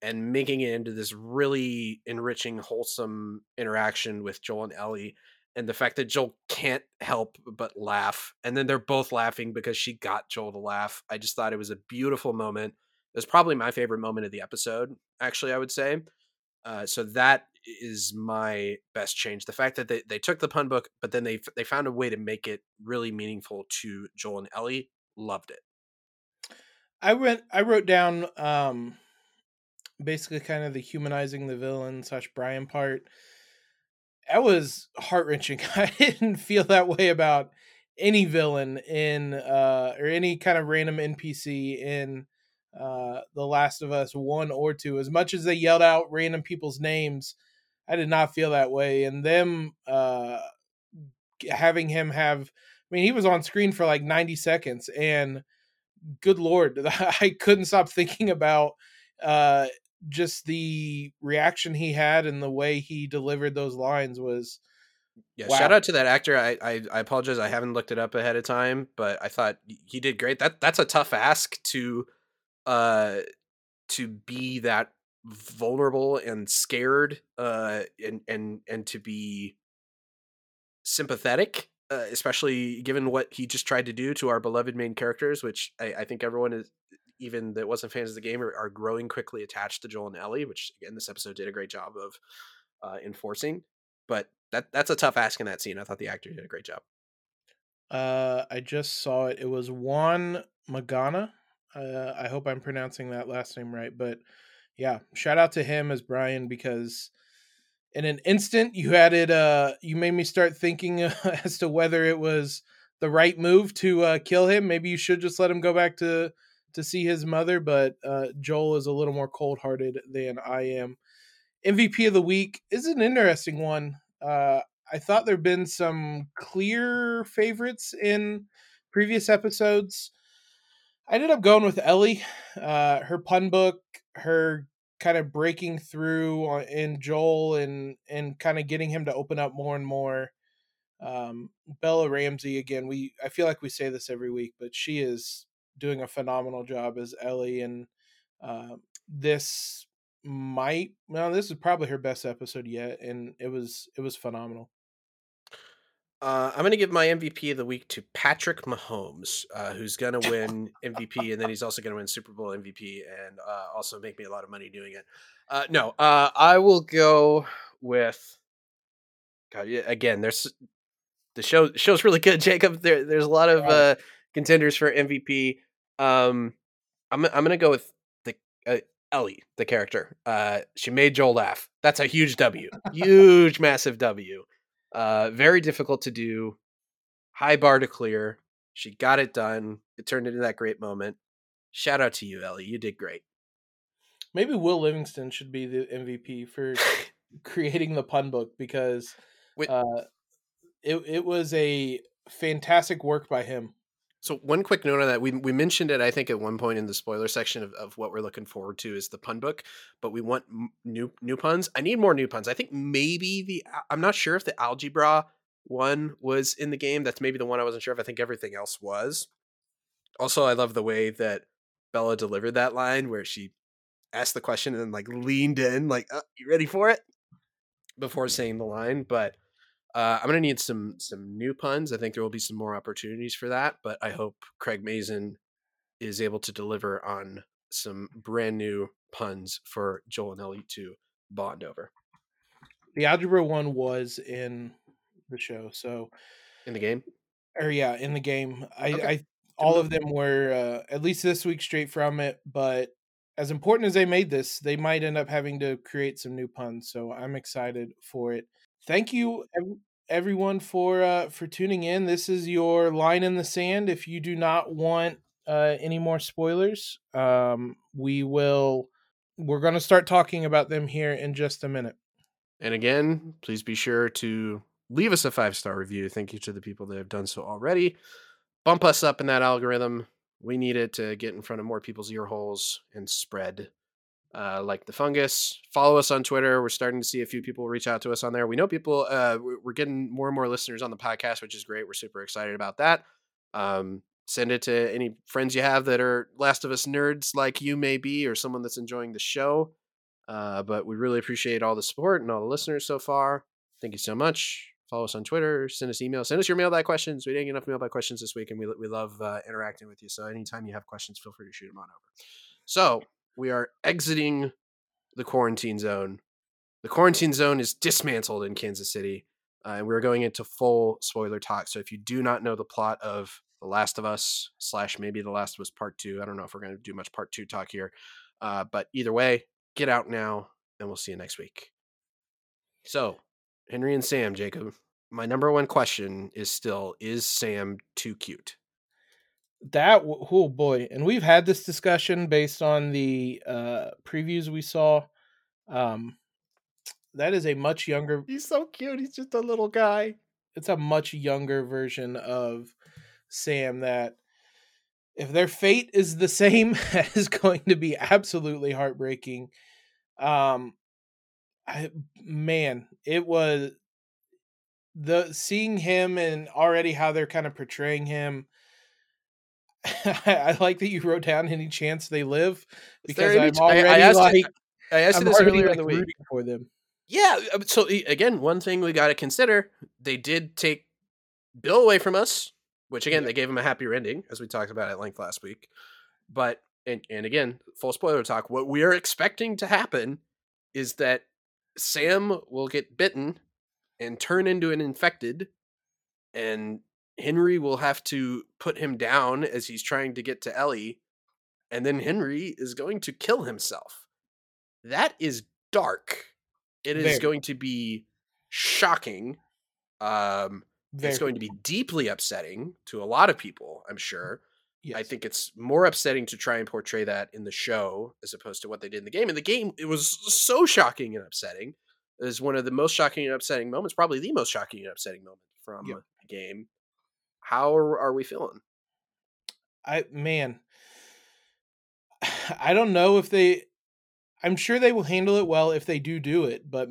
and making it into this really enriching, wholesome interaction with Joel and Ellie. And the fact that Joel can't help but laugh. And then they're both laughing because she got Joel to laugh. I just thought it was a beautiful moment. It was probably my favorite moment of the episode, actually, I would say. Uh, so that is my best change. The fact that they, they took the pun book, but then they they found a way to make it really meaningful to Joel and Ellie. Loved it. I went. I wrote down um, basically kind of the humanizing the villain slash Brian part. That was heart wrenching. *laughs* I didn't feel that way about any villain in uh, or any kind of random NPC in uh, The Last of Us one or two. As much as they yelled out random people's names, I did not feel that way. And them uh, having him have, I mean, he was on screen for like ninety seconds, and good lord, *laughs* I couldn't stop thinking about uh, just the reaction he had and the way he delivered those lines was. Yeah, Wow. shout out to that actor. I, I I apologize, I haven't looked it up ahead of time, but I thought he did great. That that's a tough ask to uh to be that vulnerable and scared uh and and and to be sympathetic uh, especially given what he just tried to do to our beloved main characters which i, I think everyone is even that wasn't fans of the game are, are growing quickly attached to joel and ellie which again this episode did a great job of uh, enforcing but that that's a tough ask in that scene i thought the actor did a great job Uh, I just saw it. It was Juan Magana. Uh, I hope I'm pronouncing that last name right. But yeah, shout out to him as Brian because in an instant you had it. Uh, you made me start thinking *laughs* as to whether it was the right move to uh, kill him. Maybe you should just let him go back to to see his mother. But uh, Joel is a little more cold hearted than I am. MVP of the week is an interesting one. Uh, I thought there'd been some clear favorites in previous episodes. I ended up going with Ellie. Uh, her pun book, her kind of breaking through in Joel and and kind of getting him to open up more and more. Um, Bella Ramsey again. We I feel like we say this every week, but she is doing a phenomenal job as Ellie, and uh, this might well this is probably her best episode yet, and it was it was phenomenal. Uh, I'm going to give my MVP of the week to Patrick Mahomes, uh, who's going *laughs* to win MVP, and then he's also going to win Super Bowl MVP, and uh, also make me a lot of money doing it. Uh, no, uh, I will go with. God, yeah, again, there's the show. The show's really good, *laughs* Jacob. There, there's a lot of uh, contenders for MVP. Um, I'm I'm going to go with the uh, Ellie, the character. Uh, she made Joel laugh. That's a huge W. *laughs* huge, massive W. Uh, very difficult to do. High bar to clear. She got it done. It turned into that great moment. Shout out to you, Ellie. You did great. Maybe Will Livingston should be the MVP for *laughs* creating the pun book because Wait. uh, it it was a fantastic work by him. So one quick note on that, we we mentioned it, I think, at one point in the spoiler section of, of what we're looking forward to is the pun book, but we want m- new new puns. I need more new puns. I think maybe the I'm not sure if the algebra one was in the game. That's maybe the one I wasn't sure if. I think everything else was. Also, I love the way that Bella delivered that line where she asked the question and then like leaned in, like, uh, "You ready for it?" before saying the line, but uh, I'm gonna need some some new puns. I think there will be some more opportunities for that, but I hope Craig Mazin is able to deliver on some brand new puns for Joel and Ellie to bond over The algebra one was in the show, so in the game. or yeah, in the game. I, Okay. I all of them were uh, at least this week straight from it, but as important as they made this, they might end up having to create some new puns. So I'm excited for it. Thank you everyone for uh, for tuning in. This is your line in the sand. If you do not want uh, any more spoilers, um, we will. We're going to start talking about them here in just a minute. And again, please be sure to leave us a five star review. Thank you to the people that have done so already. Bump us up in that algorithm. We need it to get in front of more people's ear holes and spread uh, like the fungus. Follow us on Twitter. We're starting to see a few people reach out to us on there. We know people, uh, we- we're getting more and more listeners on the podcast, which is great. We're super excited about that. Um, send it to any friends you have that are Last of Us nerds like you may be, or someone that's enjoying the show. Uh, but we really appreciate all the support and all the listeners so far. Thank you so much. Follow us on Twitter. Send us email. Send us your mailbag questions. We didn't get enough mailbag questions this week, and we, we love uh, interacting with you. So anytime you have questions, feel free to shoot them on over. So we are exiting the quarantine zone. The quarantine zone is dismantled in Kansas City, uh, and we're going into full spoiler talk. So if you do not know the plot of The Last of Us slash maybe The Last of Us Part Two, I don't know if we're going to do much Part Two talk here, uh, but either way, get out now, and we'll see you next week. So Henry and Sam, Jacob, my number one question is still: Is Sam too cute? That oh boy, and we've had this discussion based on the uh previews we saw. Um that is a much younger He's so cute. He's just a little guy. it's a much younger version of Sam that if their fate is the same *laughs* is going to be absolutely heartbreaking. Um I man, it was the seeing him and already how they're kind of portraying him *laughs* I like that you wrote down any chance they live because I'm ch- I- I already asked like I asked I'm you this already earlier like in the week. for them. Yeah. uh, So again, one thing we got to consider: they did take Bill away from us, which again Yep. they gave him a happier ending, as we talked about at length last week. But and and again, full spoiler talk. What we are expecting to happen is that Sam will get bitten and turn into an infected, and Henry will have to put him down as he's trying to get to Ellie, and then Henry is going to kill himself. That is dark. It is Very. going to be shocking. Um, it's going to be deeply upsetting to a lot of people, I'm sure. I think it's more upsetting to try and portray that in the show as opposed to what they did in the game. In the game, it was so shocking and upsetting. It was one of the most shocking and upsetting moments, probably the most shocking and upsetting moment from Yep. the game. How are, are we feeling? I man, *sighs* I don't know if they. I'm sure they will handle it well if they do do it, but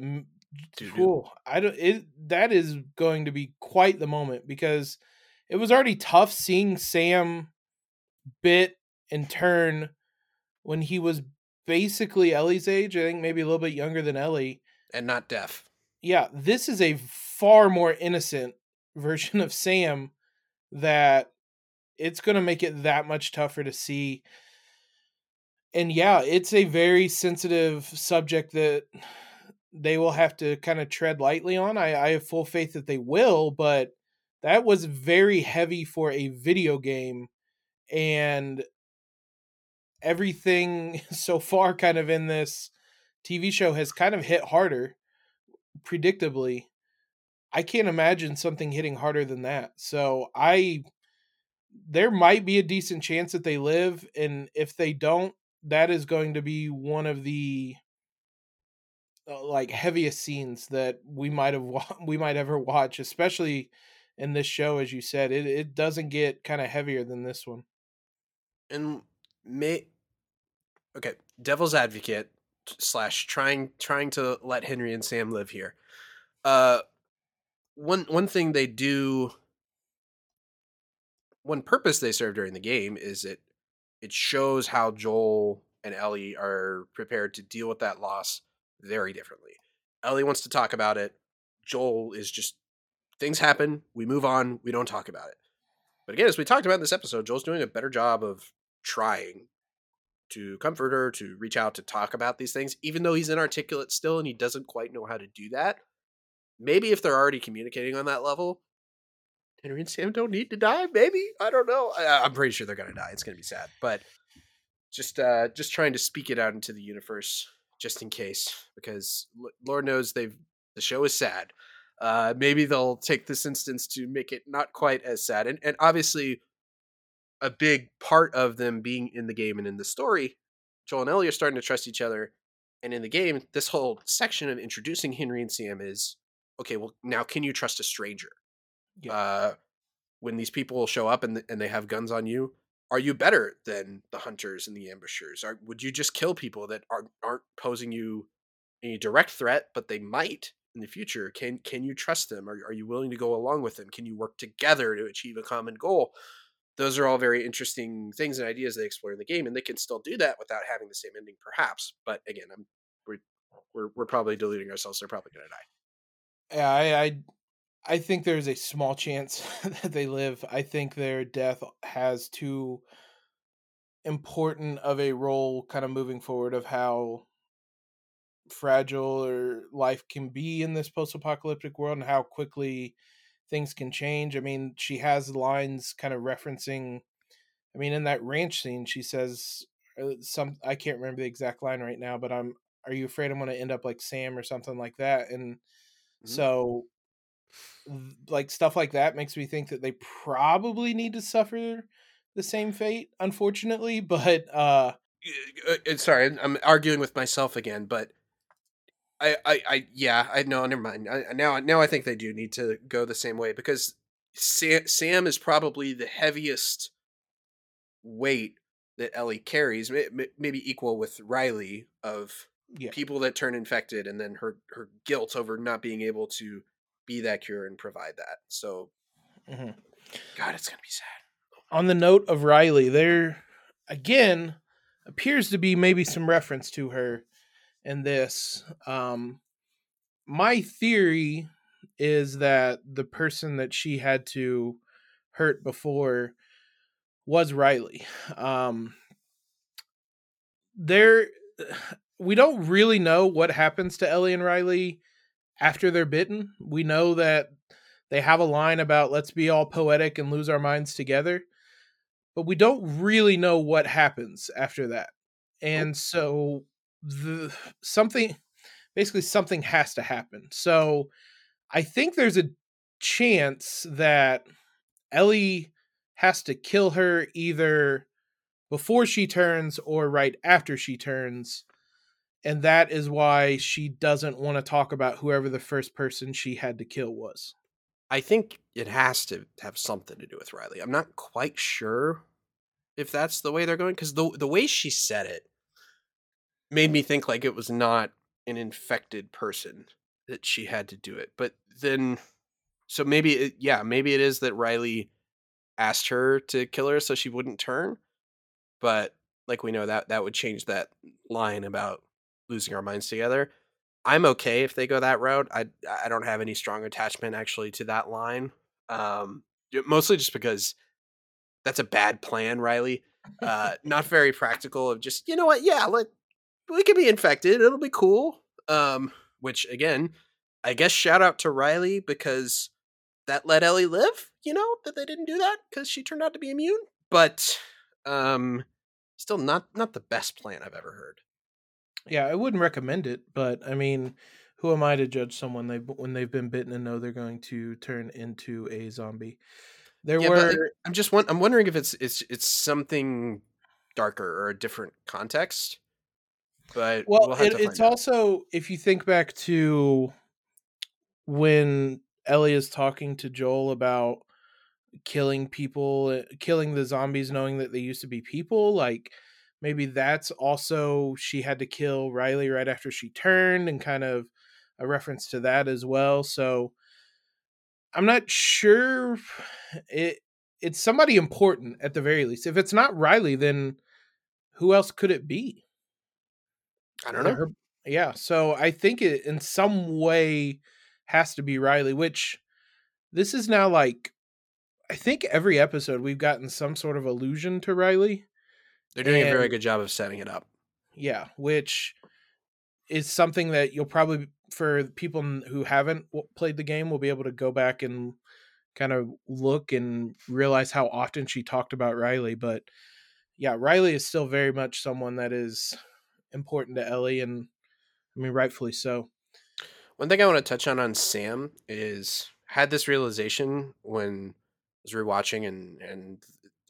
Do-do. I don't. It that is going to be quite the moment because it was already tough seeing Sam bit and turn when he was basically Ellie's age. I think maybe a little bit younger than Ellie. And not deaf. yeah, this is a far more innocent version of Sam that it's going to make it that much tougher to see. And yeah, it's a very sensitive subject that they will have to kind of tread lightly on. I, I have full faith that they will, but that was very heavy for a video game. And everything *laughs* so far kind of in this TV show has kind of hit harder predictably. I can't imagine something hitting harder than that. So I there might be a decent chance that they live and if they don't that is going to be one of the uh, like heaviest scenes that we might have *laughs* we might ever watch especially in this show as you said it it doesn't get kind of heavier than this one and may okay devil's advocate slash trying trying to let henry and sam live here uh one one thing they do one purpose they serve during the game is it it shows how Joel and Ellie are prepared to deal with that loss very differently. Ellie wants to talk about it. Joel is just things happen, we move on, we don't talk about it. But again, as we talked about in this episode, Joel's doing a better job of trying to comfort her, to reach out, to talk about these things, even though he's inarticulate still and he doesn't quite know how to do that. Maybe if they're already communicating on that level, Henry and Sam don't need to die. Maybe I don't know. I, am pretty sure they're gonna die. It's gonna be sad, but just uh, just trying to speak it out into the universe just in case, because Lord knows they've the show is sad. Uh, maybe they'll take this instance to make it not quite as sad, and and obviously a big part of them being in the game and in the story, Joel and Ellie are starting to trust each other. And in the game, this whole section of introducing Henry and Sam is okay. Well, now can you trust a stranger? Yeah. Uh, when these people show up and and they have guns on you, are you better than the hunters and the ambushers? Are would you just kill people that aren't aren't posing you any direct threat, but they might in the future? Can can you trust them? Are are you willing to go along with them? Can you work together to achieve a common goal? Those are all very interesting things and ideas they explore in the game, and they can still do that without having the same ending, perhaps. But again, I'm we're we're, we're probably deluding ourselves. They're probably going to die. Yeah, I, I I think there's a small chance *laughs* that they live. I think their death has too important of a role kind of moving forward of how fragile or life can be in this post-apocalyptic world and how quickly things can change. I mean, she has lines kind of referencing I mean, in that ranch scene, she says uh, some I can't remember the exact line right now, but I'm are you afraid I'm going to end up like Sam or something like that? And mm-hmm. so like stuff like that makes me think that they probably need to suffer the same fate unfortunately but uh, uh sorry i'm arguing with myself again but i i, I yeah i know never mind I, now now i think they do need to go the same way because sam, sam is probably the heaviest weight that ellie carries maybe equal with riley of yeah. people that turn infected and then her her guilt over not being able to be that cure and provide that. So, mm-hmm. God, it's gonna be sad. On the note of Riley, there again appears to be maybe some reference to her in this. Um, my theory is that the person that she had to hurt before was Riley. Um, there, we don't really know what happens to Ellie and Riley after they're bitten. We know that they have a line about let's be all poetic and lose our minds together, but we don't really know what happens after that. And so the something basically something has to happen. So I think there's a chance that Ellie has to kill her either before she turns or right after she turns and that is why she doesn't want to talk about whoever the first person she had to kill was. I think it has to have something to do with Riley. I'm not quite sure if that's the way they're going because the the way she said it made me think like it was not an infected person that she had to do it. But then, so maybe it, yeah, maybe it is that Riley asked her to kill her so she wouldn't turn. But like we know that that would change that line about losing our minds together. I'm okay if they go that route. I I don't have any strong attachment actually to that line. Um, mostly just because that's a bad plan, Riley. Uh, *laughs* not very practical. Of just you know what? Yeah, let we can be infected. It'll be cool. Um, which again, I guess shout out to Riley because that let Ellie live. You know that they didn't do that because she turned out to be immune. But um, still not not the best plan I've ever heard. Yeah, I wouldn't recommend it, but I mean, who am I to judge someone they when they've been bitten and know they're going to turn into a zombie? There Yeah, were I'm just I'm wondering if it's it's it's something darker or a different context. But well, we'll have it, it's out. also if you think back to when Ellie is talking to Joel about killing people, uh, killing the zombies, knowing that they used to be people, like maybe that's also she had to kill Riley right after she turned, and kind of a reference to that as well. So I'm not sure it it's somebody important at the very least. If it's not Riley, then who else could it be? I don't know. Her- yeah, so I think it in some way has to be Riley, which this is now like I think every episode we've gotten some sort of allusion to Riley. They're doing a very good job of setting it up. Yeah, which is something that you'll probably for people who haven't played the game will be able to go back and kind of look and realize how often she talked about Riley, but yeah, Riley is still very much someone that is important to Ellie and I mean rightfully so. One thing I want to touch on on Sam is had this realization when I was rewatching and and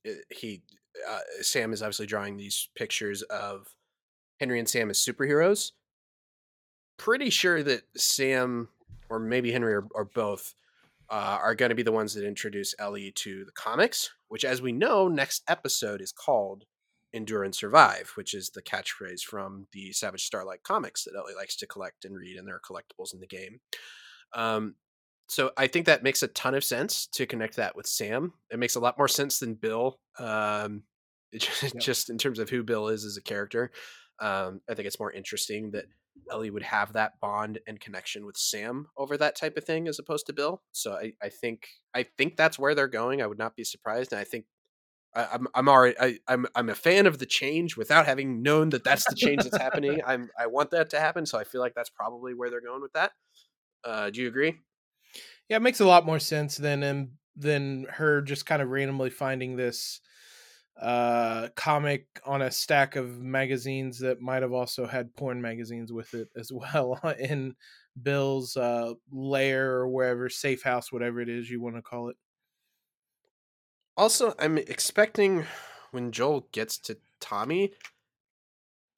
it- he uh, Sam is obviously drawing these pictures of Henry and Sam as superheroes. Pretty sure that Sam or maybe Henry or, or both uh, are going to be the ones that introduce Ellie to the comics, which, as we know, next episode is called Endure and Survive, which is the catchphrase from the Savage Starlight comics that Ellie likes to collect and read, and there are collectibles in the game. Um, so I think that makes a ton of sense to connect that with Sam. It makes a lot more sense than Bill, um, it *laughs* just, Yep. just in terms of who Bill is as a character. Um, I think it's more interesting that Ellie would have that bond and connection with Sam over that type of thing as opposed to Bill. So I, I think I think that's where they're going. I would not be surprised, and I think I, I'm I'm already I, I'm I'm a fan of the change without having known that that's the change that's happening. *laughs* I'm I want that to happen, so I feel like that's probably where they're going with that. Uh, do you agree? Yeah, it makes a lot more sense than um, than her just kind of randomly finding this uh comic on a stack of magazines that might have also had porn magazines with it as *laughs* well in Bill's uh lair or wherever safe house whatever it is you want to call it. Also, I'm expecting when Joel gets to Tommy,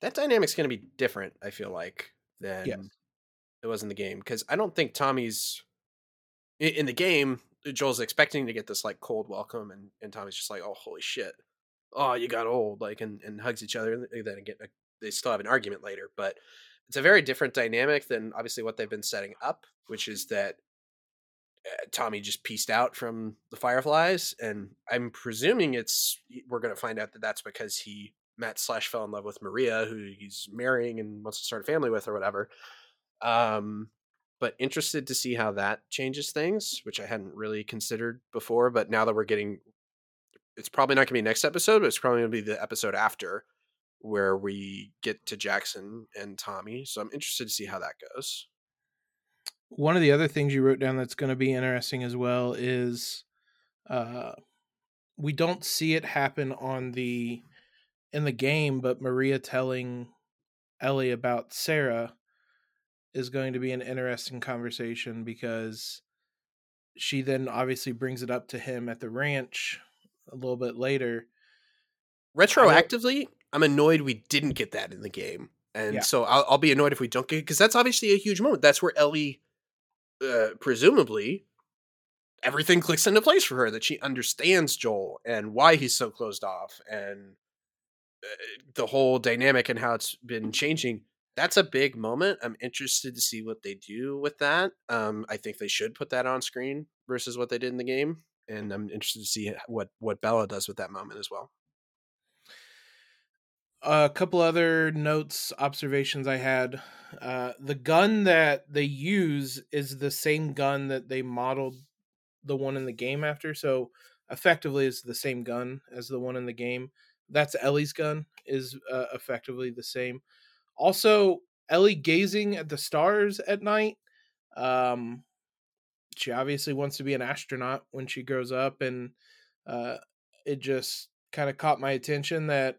that dynamic's going to be different. I feel like than Yes. it was in the game because I don't think Tommy's in the game. Joel's expecting to get this like cold welcome, and and Tommy's just like, "Oh, holy shit! Oh, you got old!" Like, and and hugs each other. And then again, they still have an argument later, but it's a very different dynamic than obviously what they've been setting up, which is that uh, Tommy just pieced out from the Fireflies, and I'm presuming it's we're going to find out that that's because he met slash fell in love with Maria, who he's marrying and wants to start a family with or whatever. Um, but interested to see how that changes things, which I hadn't really considered before. But now that we're getting, it's probably not going to be next episode, but it's probably going to be the episode after where we get to Jackson and Tommy. So I'm interested to see how that goes. One of the other things you wrote down that's going to be interesting as well is uh we don't see it happen on the in the game but Maria telling Ellie about Sarah is going to be an interesting conversation because she then obviously brings it up to him at the ranch a little bit later. retroactively i'm annoyed we didn't get that in the game and Yeah. so I'll, I'll be annoyed if we don't get it. because that's obviously a huge moment that's where ellie uh, presumably everything clicks into place for her that she understands joel and why he's so closed off and uh, the whole dynamic and how it's been changing that's a big moment i'm interested to see what they do with that um, i think they should put that on screen versus what they did in the game and i'm interested to see what what bella does with that moment as well A couple other notes, observations I had. Uh, the gun that they use is the same gun that they modeled the one in the game after. So effectively, it's the same gun as the one in the game. That's Ellie's gun, is uh, effectively the same. Also, Ellie gazing at the stars at night. Um, she obviously wants to be an astronaut when she grows up, and uh, it just kind of caught my attention that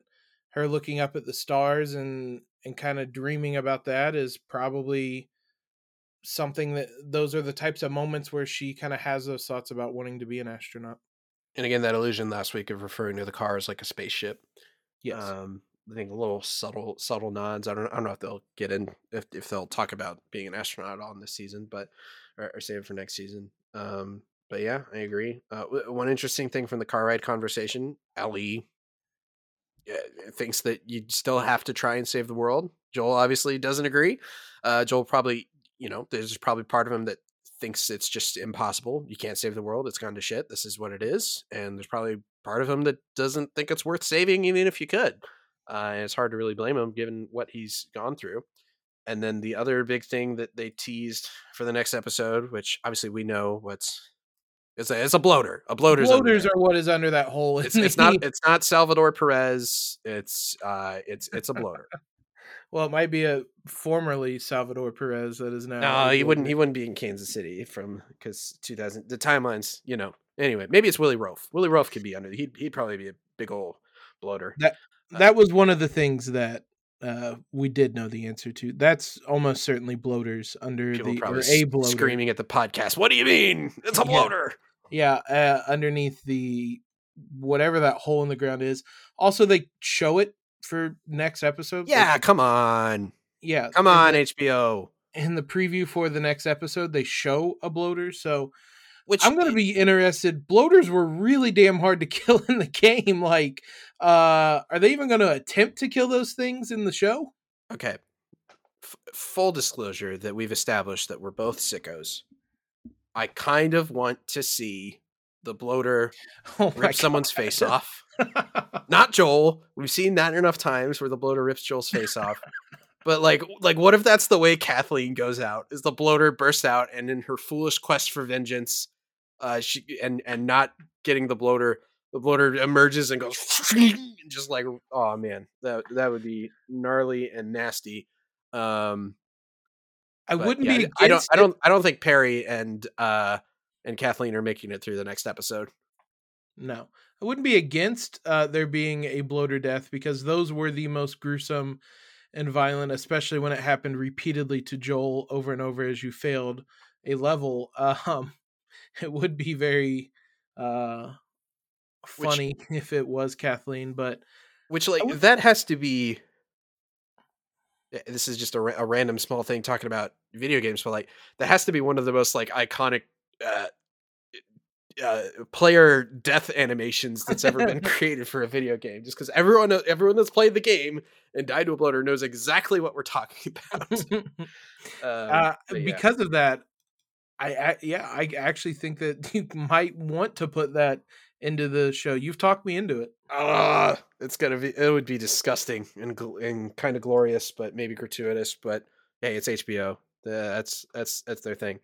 her looking up at the stars and and kind of dreaming about that is probably something that those are the types of moments where she kind of has those thoughts about wanting to be an astronaut. And again, that illusion last week of referring to the car as like a spaceship. Yes. Um, I think little subtle subtle nods. I don't I don't know if they'll get in if if they'll talk about being an astronaut on this season, but or, or save it for next season. Um, but yeah, I agree. Uh, one interesting thing from the car ride conversation, Ellie uh, thinks that you still have to try and save the world. Joel obviously doesn't agree. Uh, Joel probably, you know, there's probably part of him that thinks it's just impossible. You can't save the world. It's gone to shit. This is what it is. And there's probably part of him that doesn't think it's worth saving, even if you could. Uh, and it's hard to really blame him given what he's gone through. And then the other big thing that they teased for the next episode, which obviously we know what's it's a it's a bloater. A bloater's bloaters are what is under that hole. It's, it's not it's not Salvador Perez. It's uh it's it's a bloater. *laughs* well, it might be a formerly Salvador Perez that is now. No, he wouldn't. He wouldn't be in Kansas City from because 2000. The timelines, you know. Anyway, maybe it's Willie Roaf. Willie Roaf could be under. He'd he'd probably be a big old bloater. That that was one of the things that uh, we did know the answer to. That's almost certainly bloaters under People the or a bloater. Screaming at the podcast. What do you mean? It's a bloater. Yeah, yeah uh, underneath the whatever that hole in the ground is. Also, they show it for next episode. Yeah, like, come on. Yeah, come on, HBO. In the preview for the next episode, they show a bloater. So, which I'm going to be interested. Bloaters were really damn hard to *laughs* kill in the game. Like, uh, are they even going to attempt to kill those things in the show? Okay. F- full disclosure that we've established that we're both sickos. I kind of want to see the bloater *laughs* oh rip God. someone's face off. *laughs* Not Joel. We've seen that enough times where the bloater rips Joel's face off. But like, like, what if that's the way Kathleen goes out? Is the bloater bursts out and in her foolish quest for vengeance, uh, she and and not getting the bloater, the bloater emerges and goes *laughs* just like, oh man, that that would be gnarly and nasty. Um, I wouldn't yeah, be. I don't. I don't. I don't think Perry and uh and Kathleen are making it through the next episode. No, I wouldn't be against uh there being a bloater death because those were the most gruesome and violent, especially when it happened repeatedly to Joel over and over as you failed a level. *laughs* Um, it would be very uh funny which, *laughs* if it was Kathleen, but which like would, that has to be Eh, this is just a, a, random small thing talking about video games, but like that has to be one of the most like iconic uh, uh, player death animations that's ever been *laughs* created for a video game. Just because everyone everyone that's played the game and died to a bloater knows exactly what we're talking *laughs* about. um, uh, yeah. Because of that, I, I yeah I actually think that you might want to put that into the show. You've talked me into it. Ah, it's gonna be. It would be disgusting and and kind of glorious, but maybe gratuitous. But hey, it's HBO. That's that's that's their thing.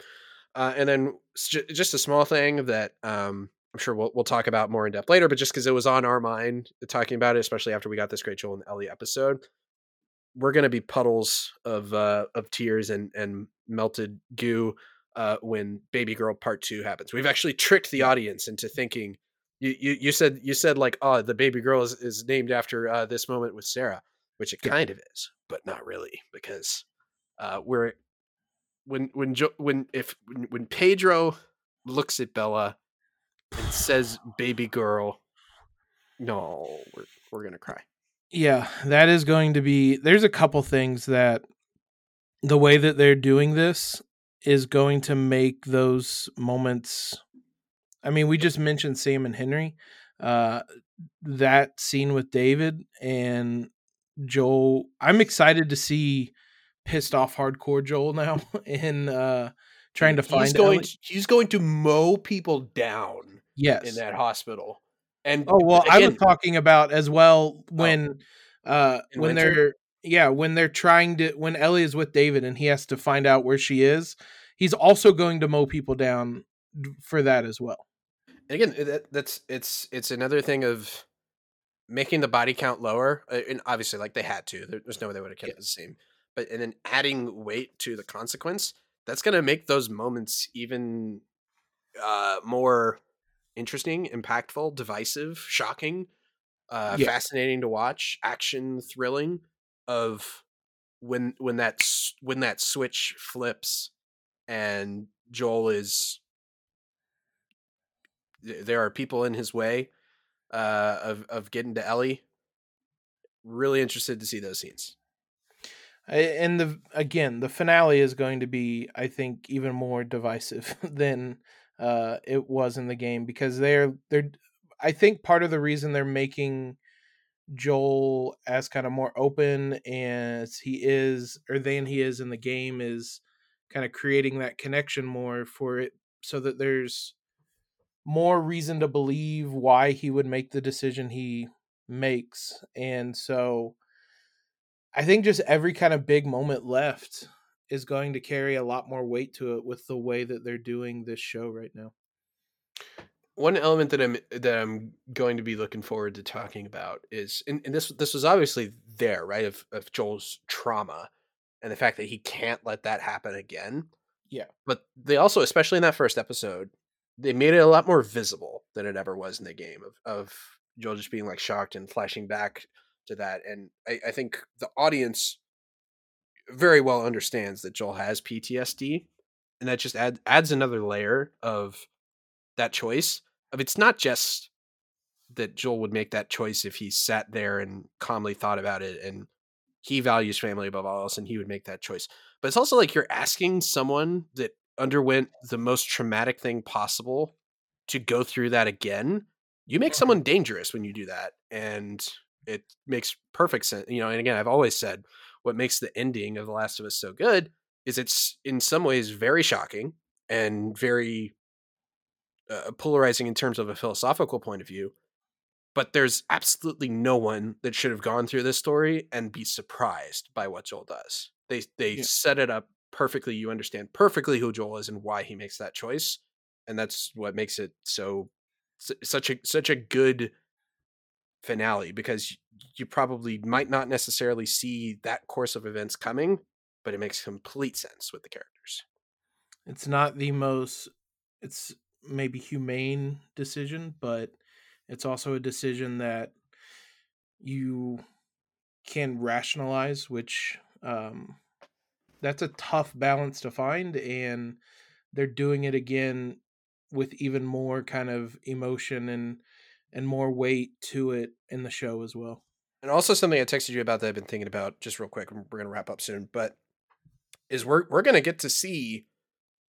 Uh, and then just a small thing that um, I'm sure we'll we'll talk about more in depth later. But just because it was on our mind talking about it, especially after we got this great Joel and Ellie episode, we're gonna be puddles of uh, of tears and and melted goo uh, when Baby Girl Part Two happens. We've actually tricked the audience into thinking you, you, you said you said like oh the baby girl is, is named after uh, this moment with Sarah, which it kind of is, but not really because uh, we're when when jo- when if when, when Pedro looks at Bella and says baby girl, no, we're we're gonna cry. Yeah, that is going to be. There's a couple things that the way that they're doing this is going to make those moments I mean, we just mentioned Sam and Henry. Uh, that scene with David and Joel. I'm excited to see pissed off hardcore Joel now *laughs* in uh, trying to find. He's going. To, he's going to mow people down. Yes, in that hospital. And oh well, again, I was talking about as well when oh, uh, when winter? they're yeah when they're trying to when Ellie is with David and he has to find out where she is. He's also going to mow people down for that as well and again, that, that's it's it's another thing of making the body count lower. Uh, and obviously, like they had to. there's no way they would have kept yeah. it the same. But and then adding weight to the consequence, that's going to make those moments even uh, more interesting, impactful, divisive, shocking. uh, Yeah. fascinating to watch, action thrilling of when when that when that switch flips and Joel is there are people in his way uh, of of getting to Ellie. Really interested to see those scenes. And the again the finale is going to be i think even more divisive *laughs* than uh it was in the game because they're they're i think part of the reason they're making joel as kind of more open as he is or than he is in the game is kind of creating that connection more for it so that there's more reason to believe why he would make the decision he makes and so I think just every kind of big moment left is going to carry a lot more weight to it with the way that they're doing this show right now. One element that I'm that I'm going to be looking forward to talking about is, and, and this this was obviously there, right? Of of Joel's trauma and the fact that he can't let that happen again. Yeah. But they also, especially in that first episode, they made it a lot more visible than it ever was in the game of of Joel just being like shocked and flashing back to that. And I, I think the audience very well understands that Joel has PTSD, and that just add, adds another layer of that choice. Of it's not just that Joel would make that choice if he sat there and calmly thought about it and he values family above all else and he would make that choice. But it's also like you're asking someone that underwent the most traumatic thing possible to go through that again. You make someone dangerous when you do that. And it makes perfect sense. You know, and again, I've always said what makes the ending of The Last of Us so good is it's in some ways very shocking and very uh, polarizing in terms of a philosophical point of view. But there's absolutely no one that should have gone through this story and be surprised by what Joel does. They they Yeah. set it up perfectly. You understand perfectly who Joel is and why he makes that choice, and that's what makes it so such a such a good finale because you probably might not necessarily see that course of events coming, but it makes complete sense with the characters. It's not the most it's maybe humane decision, but it's also a decision that you can rationalize, which um that's a tough balance to find and they're doing it again with even more kind of emotion and and more weight to it in the show as well. And also something I texted you about that I've been thinking about just real quick. We're gonna wrap up soon, but is we're we're gonna get to see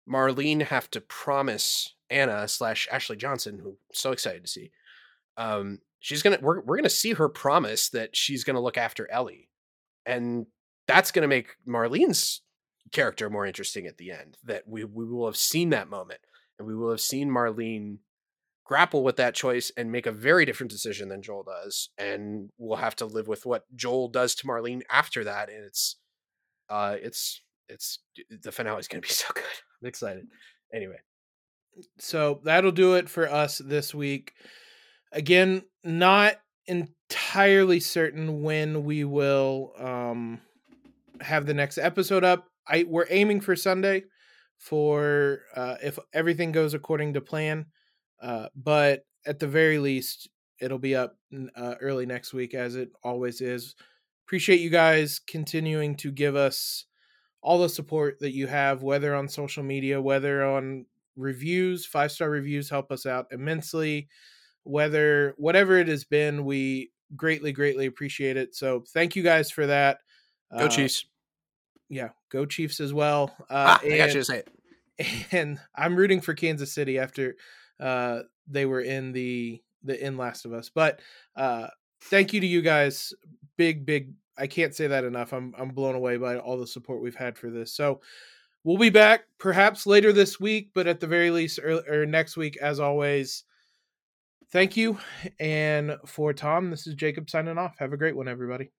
Marlene have to promise Anna slash Ashley Johnson, who I'm so excited to see. Um, she's gonna we're we're gonna see her promise that she's gonna look after Ellie, and that's gonna make Marlene's character more interesting at the end. That we we will have seen that moment, and we will have seen Marlene grapple with that choice and make a very different decision than Joel does, and we'll have to live with what Joel does to Marlene after that. And it's, uh, it's it's the finale is gonna be *laughs* so good. I'm excited. Anyway, So that'll do it for us this week. Again, not entirely certain when we will um have the next episode up. I we're aiming for Sunday for uh if everything goes according to plan. Uh but at the very least it'll be up uh, early next week as it always is. Appreciate you guys continuing to give us all the support that you have whether on social media, whether on reviews five star reviews help us out immensely whether whatever it has been we greatly greatly appreciate it so thank you guys for that go Uh, Chiefs! Yeah go chiefs as well uh Ah, I got you and, to say it. *laughs* and i'm rooting for kansas city after uh they were in the the in last of us but uh thank you to you guys. Big big i can't say that enough i'm i'm blown away by all the support we've had for this. So we'll be back perhaps later this week but at the very least or, or next week as always. Thank you and for tom this is jacob signing off. Have a great one everybody